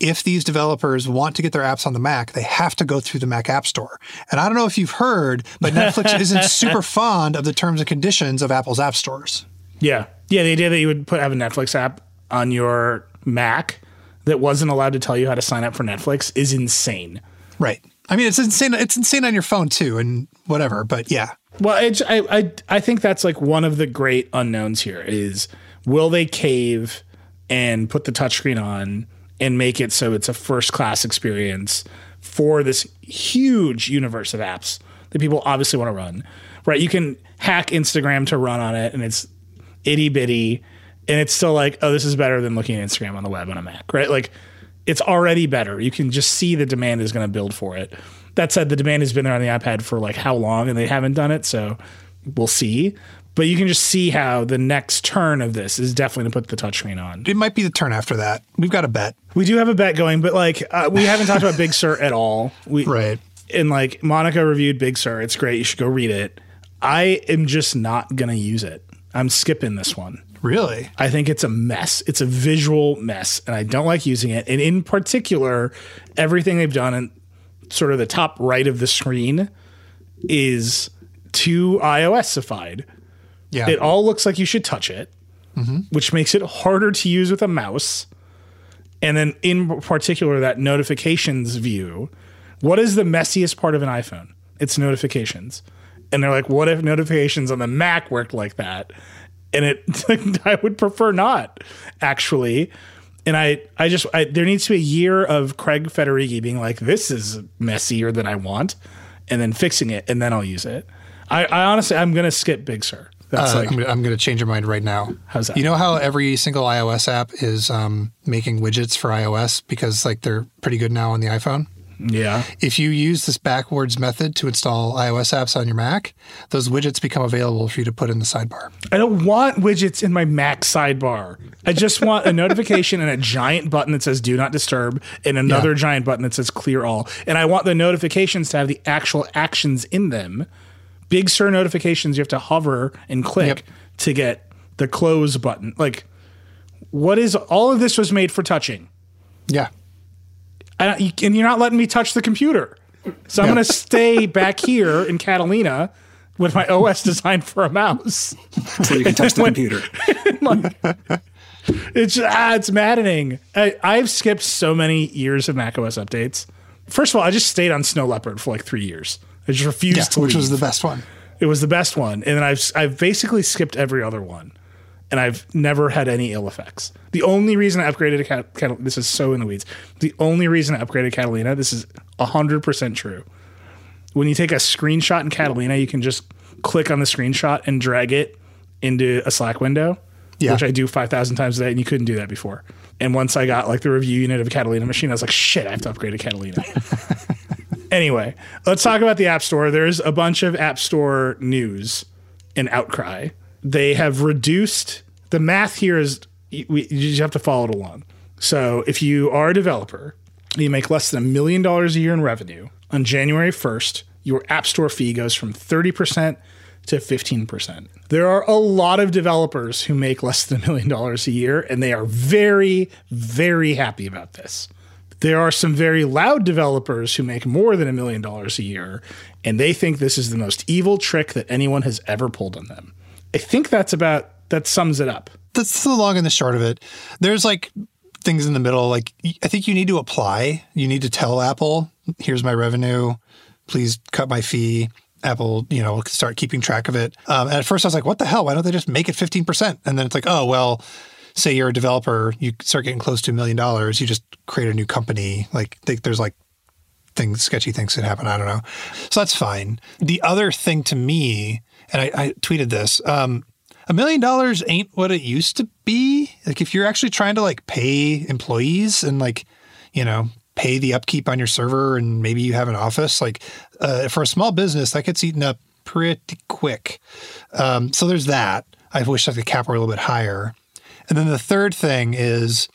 if these developers want to get their apps on the Mac, they have to go through the Mac App Store. And I don't know if you've heard, but Netflix *laughs* isn't super fond of the terms and conditions of Apple's app stores. Yeah. Yeah. The idea that you would put have a Netflix app on your Mac that wasn't allowed to tell you how to sign up for Netflix is insane. Right. I mean, it's insane. It's insane on your phone too, and whatever. But yeah, Well, it's, I, I I think that's like one of the great unknowns here is will they cave and put the touchscreen on and make it so it's a first class experience for this huge universe of apps that people obviously want to run. Right? You can hack Instagram to run on it and it's itty bitty and it's still like, oh, this is better than looking at Instagram on the web on a Mac, right? Like it's already better. You can just see the demand is going to build for it. That said, the demand has been there on the iPad for like how long and they haven't done it. So we'll see. But you can just see how the next turn of this is definitely to put the touchscreen on. it might be the turn after that. We've got a bet. We do have a bet going, but like uh, we haven't talked about Big Sur at all. We, *laughs* Right. And like Monica reviewed Big Sur. It's great. You should go read it. I am just not going to use it. I'm skipping this one. Really? I think it's a mess. It's a visual mess, and I don't like using it. And in particular, everything they've done in sort of the top right of the screen is too iOSified. Yeah. It all looks like you should touch it, mm-hmm. which makes it harder to use with a mouse. And then, in particular, that notifications view. What is the messiest part of an iPhone? It's notifications. And they're like, what if notifications on the Mac worked like that? And it, *laughs* I would prefer not, actually. And I, I just, I, there needs to be a year of Craig Federighi being like, this is messier than I want, and then fixing it, and then I'll use it. I, I honestly, I'm gonna skip Big Sur. That's Uh, like, I'm, gonna, I'm gonna change your mind right now. How's that? You know how every single iOS app is um, making widgets for iOS because like they're pretty good now on the iPhone. Yeah. If you use this backwards method to install iOS apps on your Mac, those widgets become available for you to put in the sidebar. I don't want widgets in my Mac sidebar. I just want a notification and a giant button that says do not disturb and another Yeah. giant button that says clear all. And I want the notifications to have the actual actions in them. Big Sur notifications, you have to hover and click Yep. to get the close button. Like, what is all of this was made for touching? Yeah. I and you're not letting me touch the computer. So I'm Yeah. going to stay back here in Catalina with my OS designed for a mouse. so you can touch the *laughs* When- computer. *laughs* It's ah, it's maddening. I, I've skipped so many years of macOS updates. First of all, I just stayed on Snow Leopard for like three years. I just refused Yeah. to Which was the best one. It was the best one, and then I've I've basically skipped every other one, and I've never had any ill effects. The only reason I upgraded to Cat, Cat this is so in the weeds. The only reason I upgraded Catalina, this is hundred percent true. When you take a screenshot in Catalina, you can just click on the screenshot and drag it into a Slack window, Yeah. which I do five thousand times a day, and you couldn't do that before. And once I got like the review unit of a Catalina machine, I was like, shit, I have to upgrade a Catalina. *laughs* Anyway, let's talk about the App Store. There's a bunch of App Store news and outcry. They have reduced the math here is we, you just have to follow it along. So if you are a developer, you make less than a million dollars a year in revenue on January 1st, your App Store fee goes from 30% to 15%. There are a lot of developers who make less than a million dollars a year, and they are very, very happy about this. There are some very loud developers who make more than a million dollars a year, and they think this is the most evil trick that anyone has ever pulled on them. I think that's about that sums it up. That's the long and the short of it. There's like things in the middle. Like I think you need to apply. You need to tell Apple, here's my revenue. Please cut my fee. Apple, you know, start keeping track of it. Um, and at first I was like, what the hell? Why don't they just make it 15%? And then it's like, oh, well, say you're a developer, you start getting close to a million dollars, you just create a new company. Like they, there's like things, sketchy things that happen. I don't know. So that's fine. The other thing to me, and I, I tweeted this, um, a million dollars ain't what it used to be. Like if you're actually trying to like pay employees and like, you know, pay the upkeep on your server and maybe you have an office, like uh, for a small business, that gets eaten up pretty quick. Um, so there's that. I wish that the cap were a little bit higher. And then the third thing is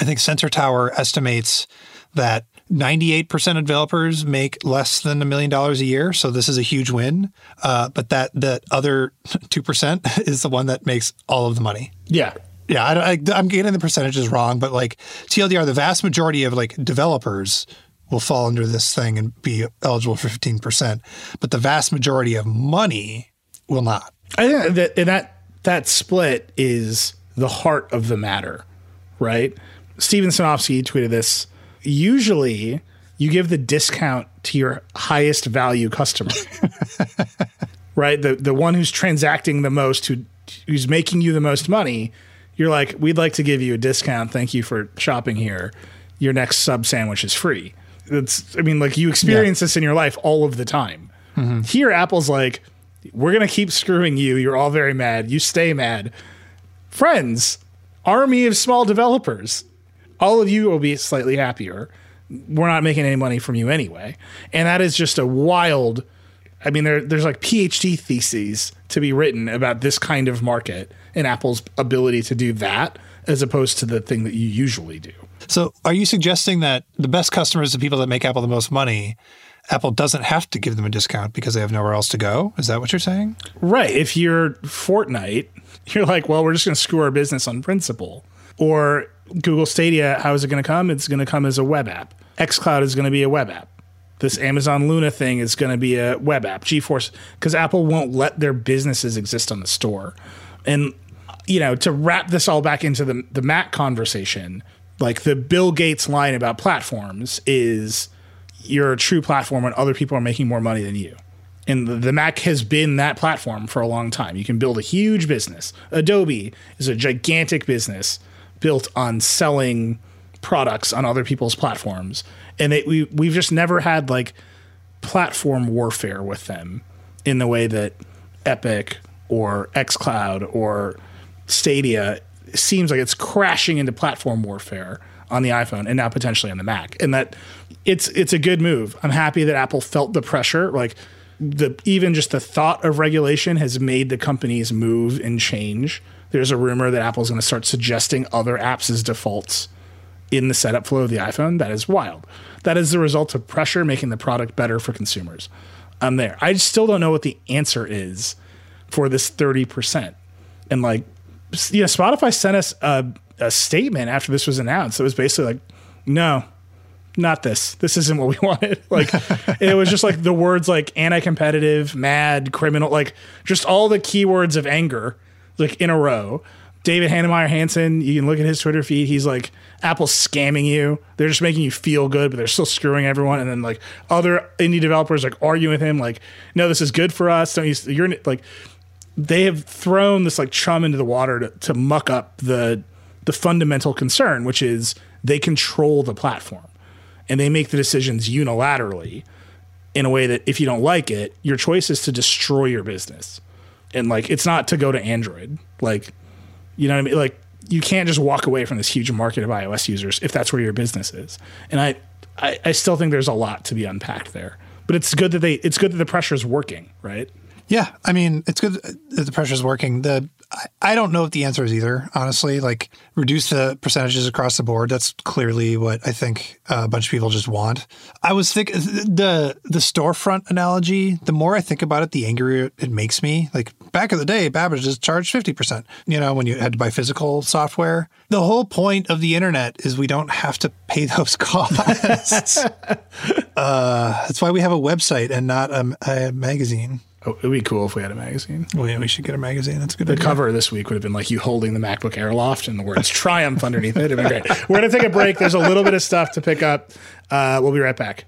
I think Sensor Tower estimates that 98% of developers make less than a million dollars a year. So this is a huge win. Uh, but that, that other *laughs* 2% *laughs* is the one that makes all of the money. Yeah. Yeah, I, I, I'm getting the percentages wrong, but like TLDR, the vast majority of like developers will fall under this thing and be eligible for 15%. But the vast majority of money will not. I think that and that that split is the heart of the matter, right? Steven Sinofsky tweeted this. Usually, you give the discount to your highest value customer, *laughs* right? The the one who's transacting the most, who who's making you the most money. You're like, we'd like to give you a discount. Thank you for shopping here. Your next sub sandwich is free. It's, I mean, like you experience this in your life all of the time. Mm-hmm. Here, Apple's like, we're gonna keep screwing you. You're all very mad. You stay mad. Friends, army of small developers. All of you will be slightly happier. We're not making any money from you anyway. And that is just a wild. I mean, there, there's like PhD theses to be written about this kind of market and Apple's ability to do that as opposed to the thing that you usually do. So, are you suggesting that the best customers, the people that make Apple the most money, Apple doesn't have to give them a discount because they have nowhere else to go? Is that what you're saying? Right. If you're Fortnite, *laughs* you're like, well, we're just going to screw our business on principle. Or Google Stadia, how is it going to come? It's going to come as a web app. xCloud is going to be a web app. This Amazon Luna thing is going to be a web app. GeForce, because Apple won't let their businesses exist on the store. And, you know, to wrap this all back into the, the Mac conversation, like the Bill Gates line about platforms is you're a true platform when other people are making more money than you. And the, the Mac has been that platform for a long time. You can build a huge business. Adobe is a gigantic business built on selling products on other people's platforms. And they, we, we've just never had like platform warfare with them in the way that Epic or xCloud or Stadia seems like it's crashing into platform warfare on the iPhone and now potentially on the Mac. And that it's it's a good move. I'm happy that Apple felt the pressure. Like the even just the thought of regulation has made the companies move and change. There's a rumor that Apple's going to start suggesting other apps as defaults in the setup flow of the iPhone. That is wild. That is the result of pressure making the product better for consumers. I'm there. I still don't know what the answer is for this 30%. And like, you know, Spotify sent us a, a statement after this was announced. It was basically like, no, not this. This isn't what we *laughs* wanted. Like, it was just like the words like anti competitive, mad, criminal, like just all the keywords of anger, like in a row. David Heinemeier Hansson, you can look at his Twitter feed. He's like, Apple's scamming you. They're just making you feel good, but they're still screwing everyone. And then like other indie developers like arguing with him, like, no, this is good for us. Don't you? You're like, they have thrown this like chum into the water to, to muck up the the fundamental concern, which is they control the platform and they make the decisions unilaterally in a way that if you don't like it, your choice is to destroy your business. And like it's not to go to Android. Like you know what I mean? Like you can't just walk away from this huge market of iOS users if that's where your business is. And I, I, I still think there's a lot to be unpacked there. But it's good that they it's good that the pressure is working, right? Yeah, I mean, it's good that the pressure is working. The I, I don't know what the answer is either, honestly. Like reduce the percentages across the board. That's clearly what I think a bunch of people just want. I was thinking the the storefront analogy. The more I think about it, the angrier it makes me. Like back in the day, Babbage just charged fifty percent. You know, when you had to buy physical software. The whole point of the internet is we don't have to pay *laughs* those costs. *laughs* uh, that's why we have a website and not a, a magazine. Oh, it'd be cool if we had a magazine. Well, yeah, we should get a magazine. That's a good. The idea. cover this week would have been like you holding the MacBook Air loft and the words Triumph underneath it. It'd be great. We're going to take a break. There's a little bit of stuff to pick up. Uh, we'll be right back.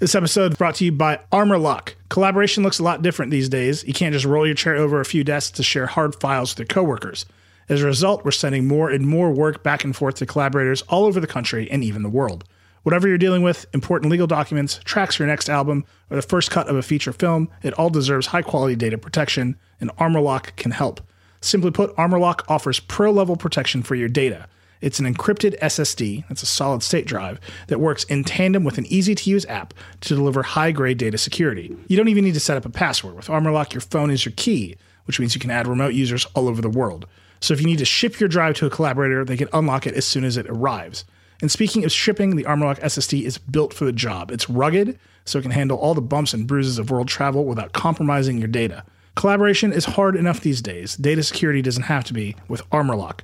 This episode is brought to you by ArmorLock. Collaboration looks a lot different these days. You can't just roll your chair over a few desks to share hard files with your coworkers. As a result, we're sending more and more work back and forth to collaborators all over the country and even the world. Whatever you're dealing with, important legal documents, tracks for your next album, or the first cut of a feature film, it all deserves high quality data protection, and ArmorLock can help. Simply put, ArmorLock offers pro level protection for your data. It's an encrypted SSD, that's a solid state drive, that works in tandem with an easy to use app to deliver high grade data security. You don't even need to set up a password. With ArmorLock, your phone is your key, which means you can add remote users all over the world. So if you need to ship your drive to a collaborator, they can unlock it as soon as it arrives. And speaking of shipping, the ArmorLock SSD is built for the job. It's rugged, so it can handle all the bumps and bruises of world travel without compromising your data. Collaboration is hard enough these days. Data security doesn't have to be with ArmorLock.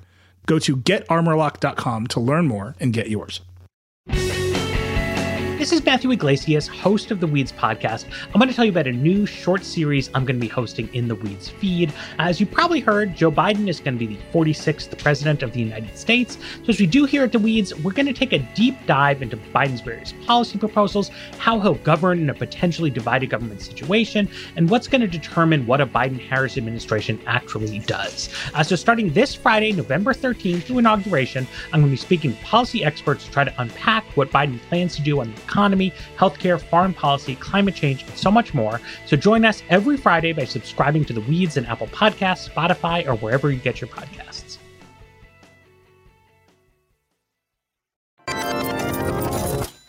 Go to getarmorlock.com to learn more and get yours. This is Matthew Yglesias, host of the Weeds podcast. I'm going to tell you about a new short series I'm going to be hosting in the Weeds feed. As you probably heard, Joe Biden is going to be the 46th president of the United States. So, as we do here at the Weeds, we're going to take a deep dive into Biden's various policy proposals, how he'll govern in a potentially divided government situation, and what's going to determine what a Biden Harris administration actually does. Uh, so, starting this Friday, November 13th, through inauguration, I'm going to be speaking to policy experts to try to unpack what Biden plans to do on the economy, healthcare, foreign policy, climate change, and so much more. So join us every Friday by subscribing to The Weeds and Apple Podcasts, Spotify, or wherever you get your podcasts.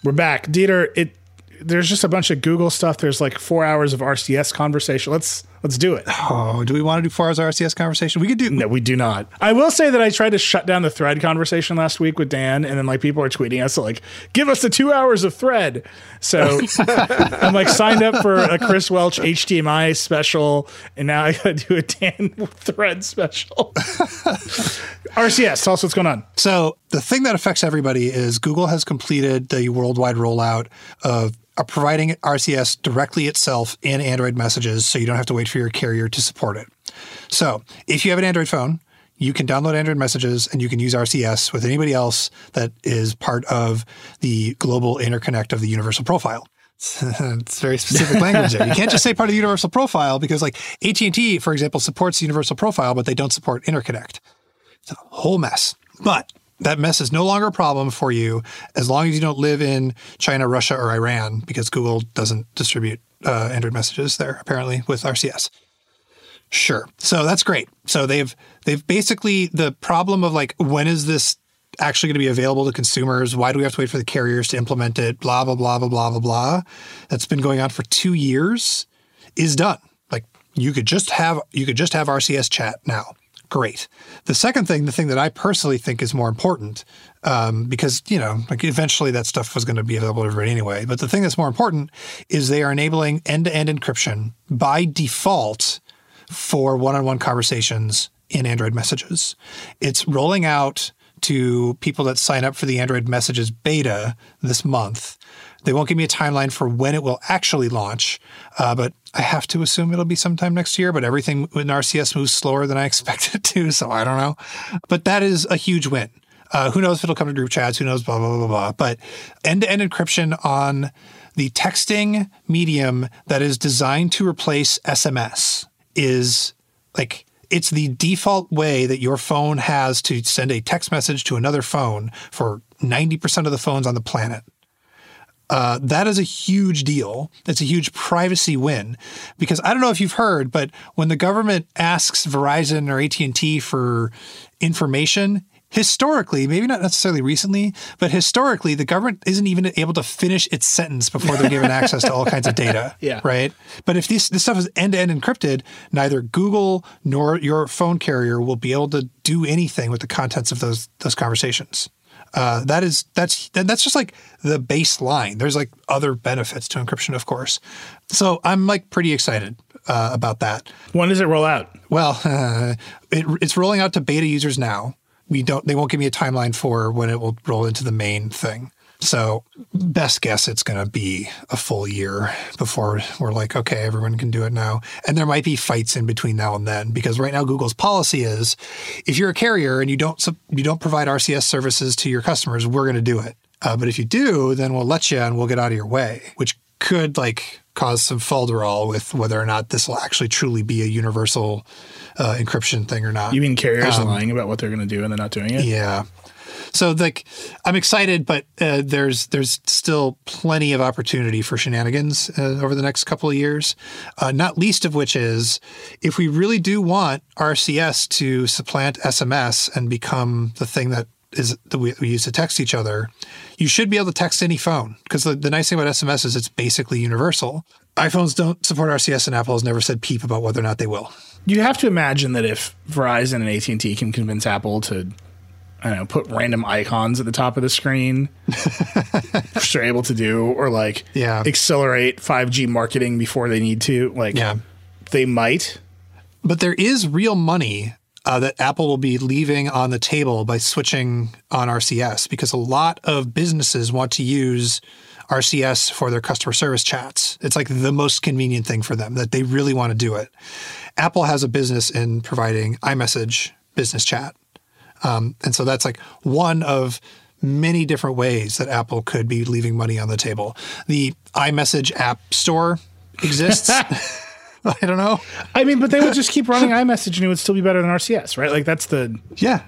We're back. Dieter, it there's just a bunch of Google stuff. There's like four hours of RCS conversation. Let's let's do it. Oh, do we want to do far as RCS conversation? We could do. No, we do not. I will say that I tried to shut down the thread conversation last week with Dan, and then like people are tweeting us like, "Give us the two hours of thread." So *laughs* I'm like signed up for a Chris Welch HDMI special, and now I got to do a Dan thread special. *laughs* RCS, tell us what's going on. So the thing that affects everybody is Google has completed the worldwide rollout of are providing RCS directly itself in Android messages so you don't have to wait for your carrier to support it. So if you have an Android phone, you can download Android messages and you can use RCS with anybody else that is part of the global interconnect of the universal profile. *laughs* it's very specific language there. You can't just say part of the universal profile because like AT&T, for example, supports the universal profile, but they don't support interconnect. It's a whole mess. But that mess is no longer a problem for you as long as you don't live in China, Russia, or Iran, because Google doesn't distribute uh, Android messages there apparently with RCS. Sure. So that's great. So they've they've basically the problem of like when is this actually going to be available to consumers? Why do we have to wait for the carriers to implement it? Blah blah blah blah blah blah blah. That's been going on for two years. Is done. Like you could just have you could just have RCS chat now. Great. The second thing, the thing that I personally think is more important, um, because you know, like eventually that stuff was going to be available to everybody anyway. But the thing that's more important is they are enabling end-to-end encryption by default for one-on-one conversations in Android messages. It's rolling out to people that sign up for the Android messages beta this month. They won't give me a timeline for when it will actually launch, uh, but I have to assume it'll be sometime next year. But everything in RCS moves slower than I *laughs* expected it to, so I don't know. But that is a huge win. Uh, who knows if it'll come to group chats? Who knows? Blah blah blah blah. But end-to-end encryption on the texting medium that is designed to replace SMS is like it's the default way that your phone has to send a text message to another phone for 90% of the phones on the planet. Uh, that is a huge deal. It's a huge privacy win because I don't know if you've heard, but when the government asks Verizon or AT and T for information, historically, maybe not necessarily recently, but historically, the government isn't even able to finish its sentence before they're given access to all *laughs* kinds of data. Yeah. Right. But if this this stuff is end to end encrypted, neither Google nor your phone carrier will be able to do anything with the contents of those those conversations. Uh, that is that's that's just like the baseline. There's like other benefits to encryption, of course. So I'm like pretty excited uh, about that. When does it roll out? Well, uh, *laughs* it, it's rolling out to beta users now. We don't. They won't give me a timeline for when it will roll into the main thing. So best guess it's going to be a full year before we're like, okay, everyone can do it now. And there might be fights in between now and then because right now Google's policy is, if you're a carrier and you don't you don't provide RCS services to your customers, we're going to do it. Uh, but if you do, then we'll let you and we'll get out of your way, which could like cause some falderall with whether or not this will actually truly be a universal uh, encryption thing or not. You mean carriers are lying about what they're going to do and they're not doing it? Yeah. So like I'm excited, but uh, there's there's still plenty of opportunity for shenanigans uh, over the next couple of years. Uh, not least of which is if we really do want RCS to supplant SMS and become the thing that is that we, we use to text each other, you should be able to text any phone because the, the nice thing about SMS is it's basically universal. iPhones don't support RCS, and Apple has never said peep about whether or not they will. You have to imagine that if Verizon and AT and T can convince Apple to, I don't know, put random icons at the top of the screen, *laughs* which they're able to do, or like Yeah. accelerate 5G marketing before they need to, like Yeah. they might. But there is real money uh, that Apple will be leaving on the table by switching on RCS because a lot of businesses want to use RCS for their customer service chats. It's like the most convenient thing for them that they really want to do it. Apple has a business in providing iMessage business chat. Um, and so that's like one of many different ways that Apple could be leaving money on the table. The iMessage app store exists. *laughs* *laughs* I don't know. I mean, but they would just keep running iMessage and it would still be better than RCS, right? Like that's the Yeah.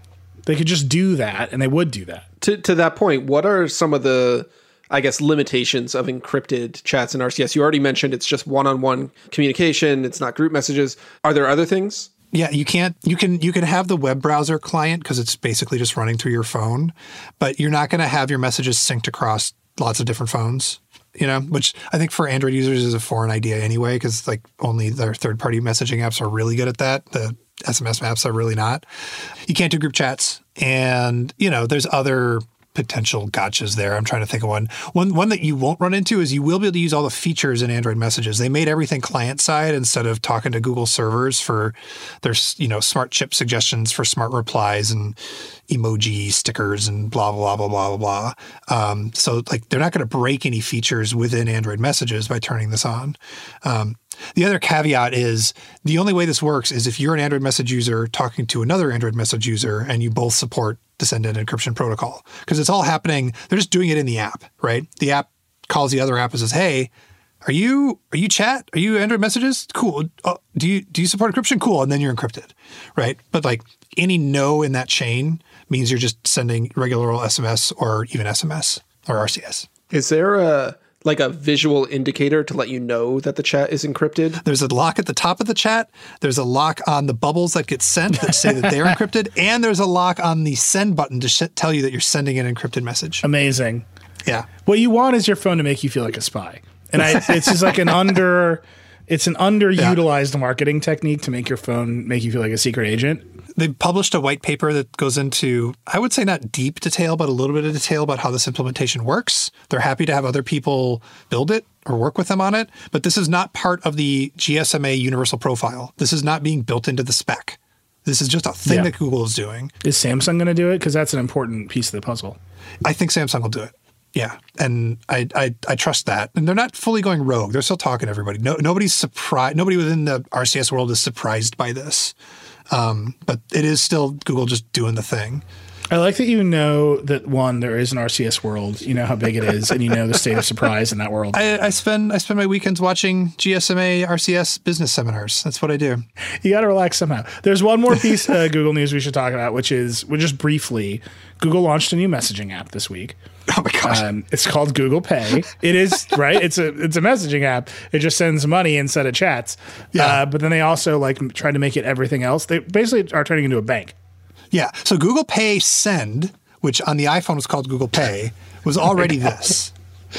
they could just do that and they would do that. To to that point, what are some of the I guess limitations of encrypted chats in RCS? You already mentioned it's just one-on-one communication, it's not group messages. Are there other things? Yeah, you can't. You can you can have the web browser client because it's basically just running through your phone, but you're not going to have your messages synced across lots of different phones. You know, which I think for Android users is a foreign idea anyway, because like only their third party messaging apps are really good at that. The SMS apps are really not. You can't do group chats, and you know, there's other potential gotchas there. I'm trying to think of one. One one that you won't run into is you will be able to use all the features in Android messages. They made everything client side instead of talking to Google servers for their you know smart chip suggestions for smart replies and emoji stickers and blah blah blah blah blah blah. Um, so like they're not going to break any features within Android messages by turning this on. Um, the other caveat is the only way this works is if you're an Android message user talking to another Android message user and you both support the send-in encryption protocol because it's all happening. They're just doing it in the app, right? The app calls the other app and says, "Hey, are you are you chat? Are you Android messages? Cool. Oh, do you do you support encryption? Cool." And then you're encrypted, right? But like any no in that chain means you're just sending regular old SMS or even SMS or RCS. Is there a like a visual indicator to let you know that the chat is encrypted. There's a lock at the top of the chat. There's a lock on the bubbles that get sent that say that they're *laughs* encrypted, and there's a lock on the send button to sh- tell you that you're sending an encrypted message. Amazing. Yeah. What you want is your phone to make you feel like a spy. And I, it's just like an *laughs* under, it's an underutilized marketing technique to make your phone make you feel like a secret agent. They published a white paper that goes into, I would say not deep detail, but a little bit of detail about how this implementation works. They're happy to have other people build it or work with them on it, but this is not part of the GSMA universal profile. This is not being built into the spec. This is just a thing Yeah. that Google is doing. Is Samsung going to do it? Because that's an important piece of the puzzle. I think Samsung will do it. Yeah, and I, I I trust that. And they're not fully going rogue. They're still talking to everybody. No, nobody's surprised. Nobody within the RCS world is surprised by this. Um, but it is still Google just doing the thing. I like that you know that one, there is an RCS world. You know how big it is, and you know the state of surprise in that world. I, I spend I spend my weekends watching GSMA RCS business seminars. That's what I do. You got to relax somehow. There's one more piece of Google news we should talk about, which is, well, just briefly, Google launched a new messaging app this week. *laughs* Oh my gosh. Um, it's called Google Pay. It is *laughs* right. It's a it's a messaging app. It just sends money instead of chats. Yeah. Uh, but then they also like tried to make it everything else. They basically are turning into a bank. Yeah. So Google Pay Send, which on the iPhone was called Google Pay, was already *laughs* this.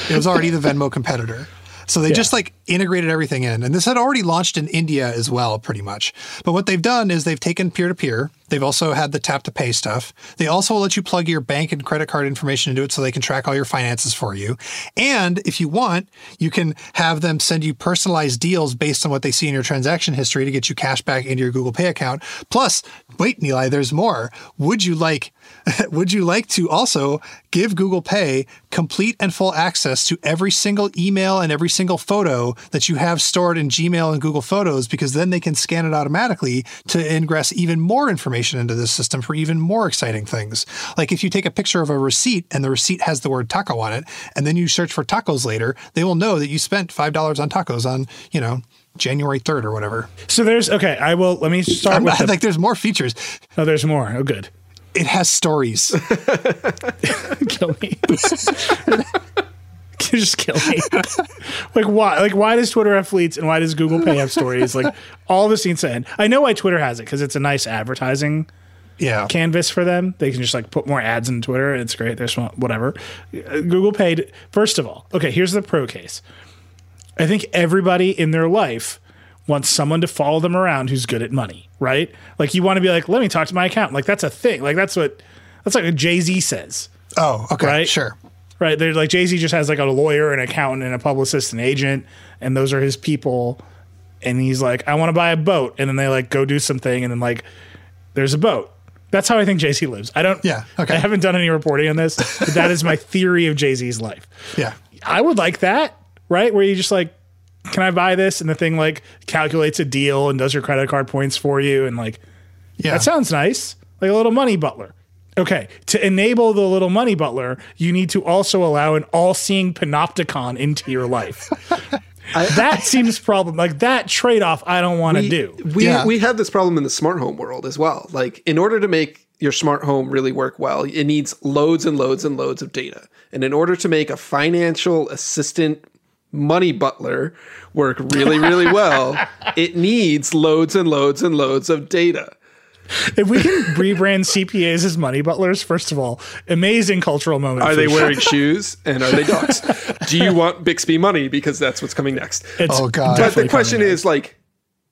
It was already the Venmo competitor. So they just like integrated everything in. And this had already launched in India as well, pretty much. But what they've done is they've taken peer to peer. They've also had the tap to pay stuff. They also let you plug your bank and credit card information into it so they can track all your finances for you. And if you want, you can have them send you personalized deals based on what they see in your transaction history to get you cash back into your Google Pay account. Plus, wait, Nilay, there's more. Would you like *laughs* would you like to also give Google Pay complete and full access to every single email and every single photo that you have stored in Gmail and Google Photos because then they can scan it automatically to ingress even more information into this system for even more exciting things. Like if you take a picture of a receipt and the receipt has the word taco on it and then you search for tacos later, they will know that you spent $5 on tacos on, you know, January 3rd or whatever. So there's okay. I will let me start I'm with not, the, like there's more features. oh, there's more. Oh, good. It has stories. *laughs* kill me. *laughs* just kill me. *laughs* like why? Like why does Twitter have fleets and why does Google Pay have stories? Like all this needs to end. I know why Twitter has it because it's a nice advertising Yeah. canvas for them. They can just like put more ads in Twitter. It's great. There's one- whatever. Uh, Google paid. First of all, okay. Here's the pro case. I think everybody in their life wants someone to follow them around who's good at money, right? Like you want to be like, let me talk to my account. Like that's a thing. Like that's what that's like Jay Z says. Oh, okay. Right? Sure. Right. They're like Jay Z just has like a lawyer, an accountant, and a publicist, an agent, and those are his people. And he's like, I want to buy a boat, and then they like go do something, and then like, there's a boat. That's how I think Jay Z lives. I don't. Yeah, okay. I haven't done any reporting on this, but that is my *laughs* theory of Jay Z's life. Yeah. I would like that, right? Where you just like, can I buy this? And the thing like calculates a deal and does your credit card points for you, and like, Yeah. that sounds nice. Like a little money butler. Okay, to enable the little money butler, you need to also allow an all-seeing panopticon into your life. *laughs* that seems problem like that trade-off I don't want to do. We Yeah. we have this problem in the smart home world as well. Like in order to make your smart home really work well, it needs loads and loads and loads of data. And in order to make a financial assistant money butler work really really well, *laughs* it needs loads and loads and loads of data. If we can rebrand CPAs as money butlers, first of all, amazing cultural moment. Are they sure. wearing shoes and are they dogs? Do you want Bixby money because that's what's coming next? It's Oh, God. But the question is like,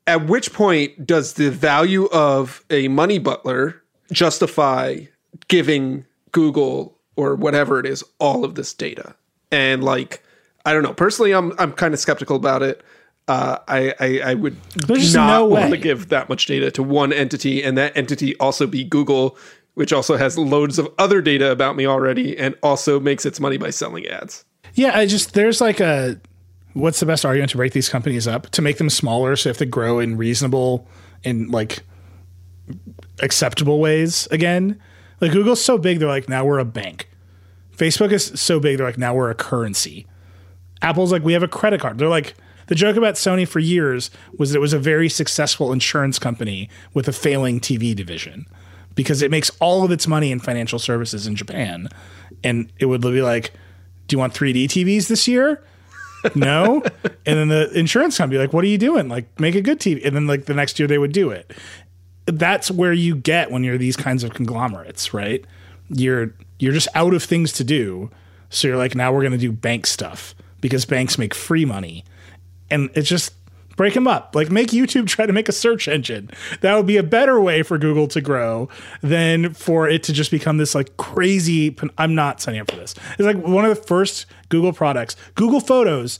at which point does the value of a money butler justify giving Google or whatever it is all of this data? And like, I don't know. Personally, I'm I'm kind of skeptical about it. Uh, I, I I would There's not no want to give that much data to one entity, and that entity also be Google, which also has loads of other data about me already, and also makes its money by selling ads. Yeah, I just there's like a what's the best argument to break these companies up to make them smaller so if they have to grow in reasonable and like acceptable ways again. Like Google's so big, they're like now we're a bank. Facebook is so big, they're like now we're a currency. Apple's like we have a credit card. They're like the joke about Sony for years was that it was a very successful insurance company with a failing TV division because it makes all of its money in financial services in Japan. And it would be like, do you want 3D TVs this year? *laughs* no. And then the insurance company like, what are you doing? Like, make a good TV. And then like the next year they would do it. That's where you get when you're these kinds of conglomerates, right? You're you're just out of things to do. So you're like, now we're gonna do bank stuff because banks make free money. And it's just break them up. Like make YouTube try to make a search engine. That would be a better way for Google to grow than for it to just become this like crazy. I'm not signing up for this. It's like one of the first Google products. Google Photos,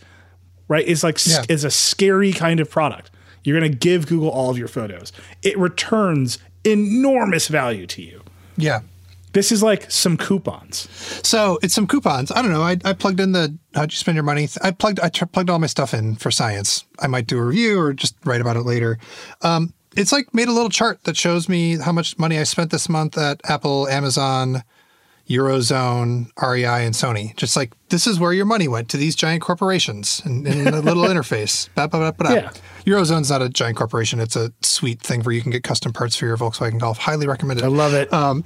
right? Is like Yeah. is a scary kind of product. You're going to give Google all of your photos. It returns enormous value to you. Yeah. This is like some coupons. So it's some coupons. I don't know. I, I plugged in the how'd you spend your money. I plugged I tr- plugged all my stuff in for science. I might do a review or just write about it later. Um, it's like made a little chart that shows me how much money I spent this month at Apple, Amazon, Eurozone, REI, and Sony. Just like this is where your money went to these giant corporations and, in a little *laughs* interface. Ba, ba, ba, ba, da. Yeah. Eurozone's not a giant corporation. It's a sweet thing where you can get custom parts for your Volkswagen Golf. Highly recommended. I love it. Um,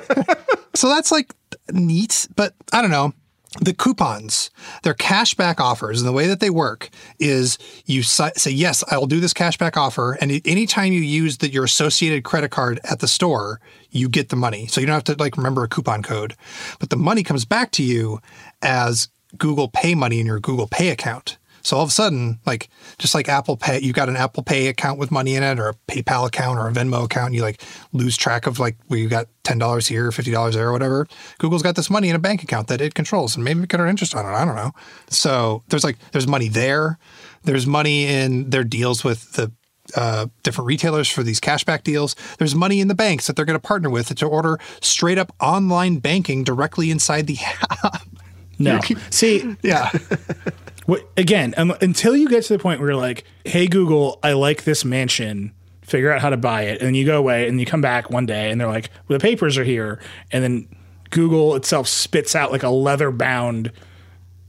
*laughs* so that's like neat, but I don't know. The coupons, they're cashback offers, and the way that they work is you say, Yes, I will do this cashback offer. And anytime you use the, your associated credit card at the store, you get the money. So you don't have to like remember a coupon code, but the money comes back to you as Google Pay money in your Google Pay account. So all of a sudden, like just like Apple Pay, you got an Apple Pay account with money in it, or a PayPal account, or a Venmo account. And you like lose track of like where you got ten dollars here, fifty dollars there, or whatever. Google's got this money in a bank account that it controls, and maybe we could earn interest on it. I don't know. So there's like there's money there. There's money in their deals with the uh, different retailers for these cashback deals. There's money in the banks that they're going to partner with to order straight up online banking directly inside the *laughs* app. no. See, yeah. *laughs* What, again, um, until you get to the point where you're like, "Hey Google, I like this mansion. Figure out how to buy it." And then you go away and you come back one day and they're like, well, "The papers are here." And then Google itself spits out like a leather-bound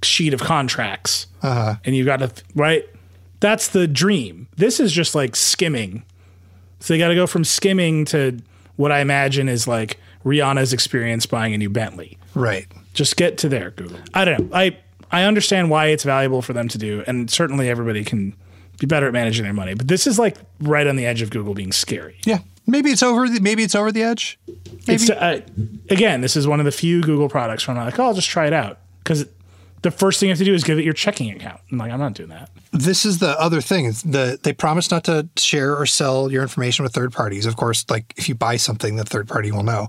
sheet of contracts. Uh-huh. And you've got to right. That's the dream. This is just like skimming. So they got to go from skimming to what I imagine is like Rihanna's experience buying a new Bentley. Right. Just get to there, Google. I don't know. I I understand why it's valuable for them to do, and certainly everybody can be better at managing their money. But this is like right on the edge of Google being scary. Yeah. Maybe it's over the maybe it's over the edge. It's uh, again, this is one of the few Google products where I'm like, oh, I'll just try it out because the first thing you have to do is give it your checking account. I'm like, I'm not doing that. This is the other thing. The they promise not to share or sell your information with third parties. Of course, like if you buy something, the third party will know.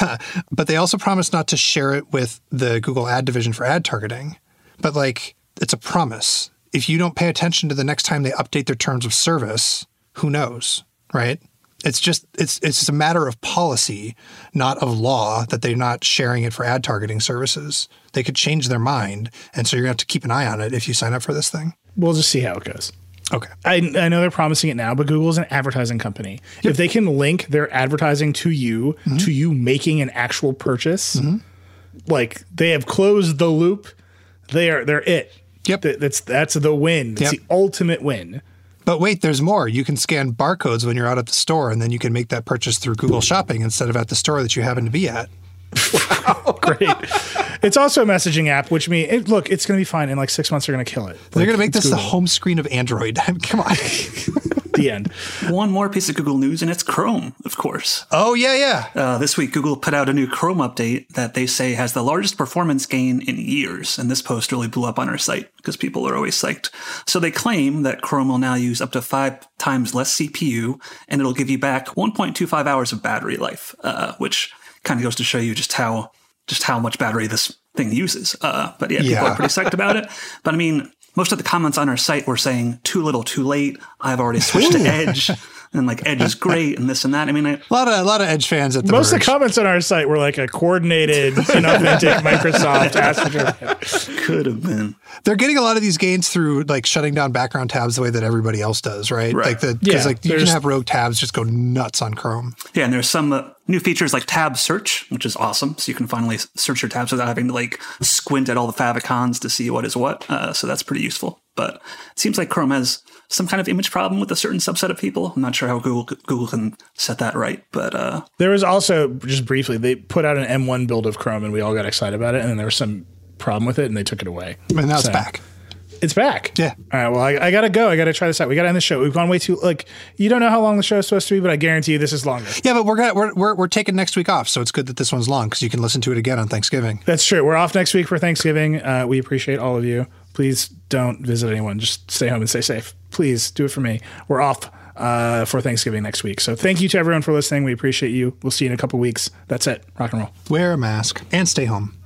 *laughs* but they also promise not to share it with the Google ad division for ad targeting. But like it's a promise. If you don't pay attention to the next time they update their terms of service, who knows, right? It's just it's it's just a matter of policy, not of law, that they're not sharing it for ad targeting services. They could change their mind, and so you're gonna have to keep an eye on it if you sign up for this thing. We'll just see how it goes. Okay. I, I know they're promising it now, but Google's an advertising company. If they can link their advertising to you, Mm-hmm. to you making an actual purchase, like they have closed the loop, they are they're it. Yep. Th- That's that's the win. It's Yep. the ultimate win. But wait, there's more. You can scan barcodes when you're out at the store, and then you can make that purchase through Google Shopping instead of at the store that you happen to be at. *laughs* Great. it's also a messaging app, which means it, look, it's going to be fine. In like six months, they're going to kill it. They're Like, going to make it's this the home screen of Android. *laughs* Come on. the end. One more piece of Google news, and it's Chrome, of course. oh yeah, yeah. Uh, this week, Google put out a new Chrome update that they say has the largest performance gain in years. And this post really blew up on our site because people are always psyched. So they claim that Chrome will now use up to five times less CPU and it'll give you back 1.25 hours of battery life, uh, which kind of goes to show you just how just how much battery this thing uses. Uh, but yeah, people Yeah. are pretty psyched about it. But I mean, most of the comments on our site were saying too little, too late. I've already switched to Edge, *laughs* and like Edge is great, and this and that. I mean, I, A lot of a lot of Edge fans at the Most of the comments on our site were like a coordinated, *laughs* inauthentic Microsoft ask could have been. They're getting a lot of these gains through like shutting down background tabs the way that everybody else does, right? Right. Like the because Yeah, like you can have rogue tabs just go nuts on Chrome. Yeah, and there's some uh, new features like tab search, which is awesome. So you can finally search your tabs without having to like squint at all the favicons to see what is what. Uh, so that's pretty useful. But it seems like Chrome has some kind of image problem with a certain subset of people. I'm not sure how Google Google can set that right, but uh, There was also just briefly they put out an M1 build of Chrome and we all got excited about it, and then there was some problem with it and they took it away. And now it's back. It's back. Yeah. All right. Well, I, I gotta go. I gotta try this out. We gotta end the show. We've gone way too like you don't know how long the show is supposed to be, but I guarantee you this is longer. Yeah, but we're gonna we're, we're we're taking next week off, so it's good that this one's long because you can listen to it again on Thanksgiving. That's true. We're off next week for Thanksgiving. Uh, we appreciate all of you. Please don't visit anyone. Just stay home and stay safe. Please do it for me. We're off uh, for Thanksgiving next week. So thank you to everyone for listening. We appreciate you. We'll see you in a couple weeks. That's it. Rock and roll. Wear a mask and stay home.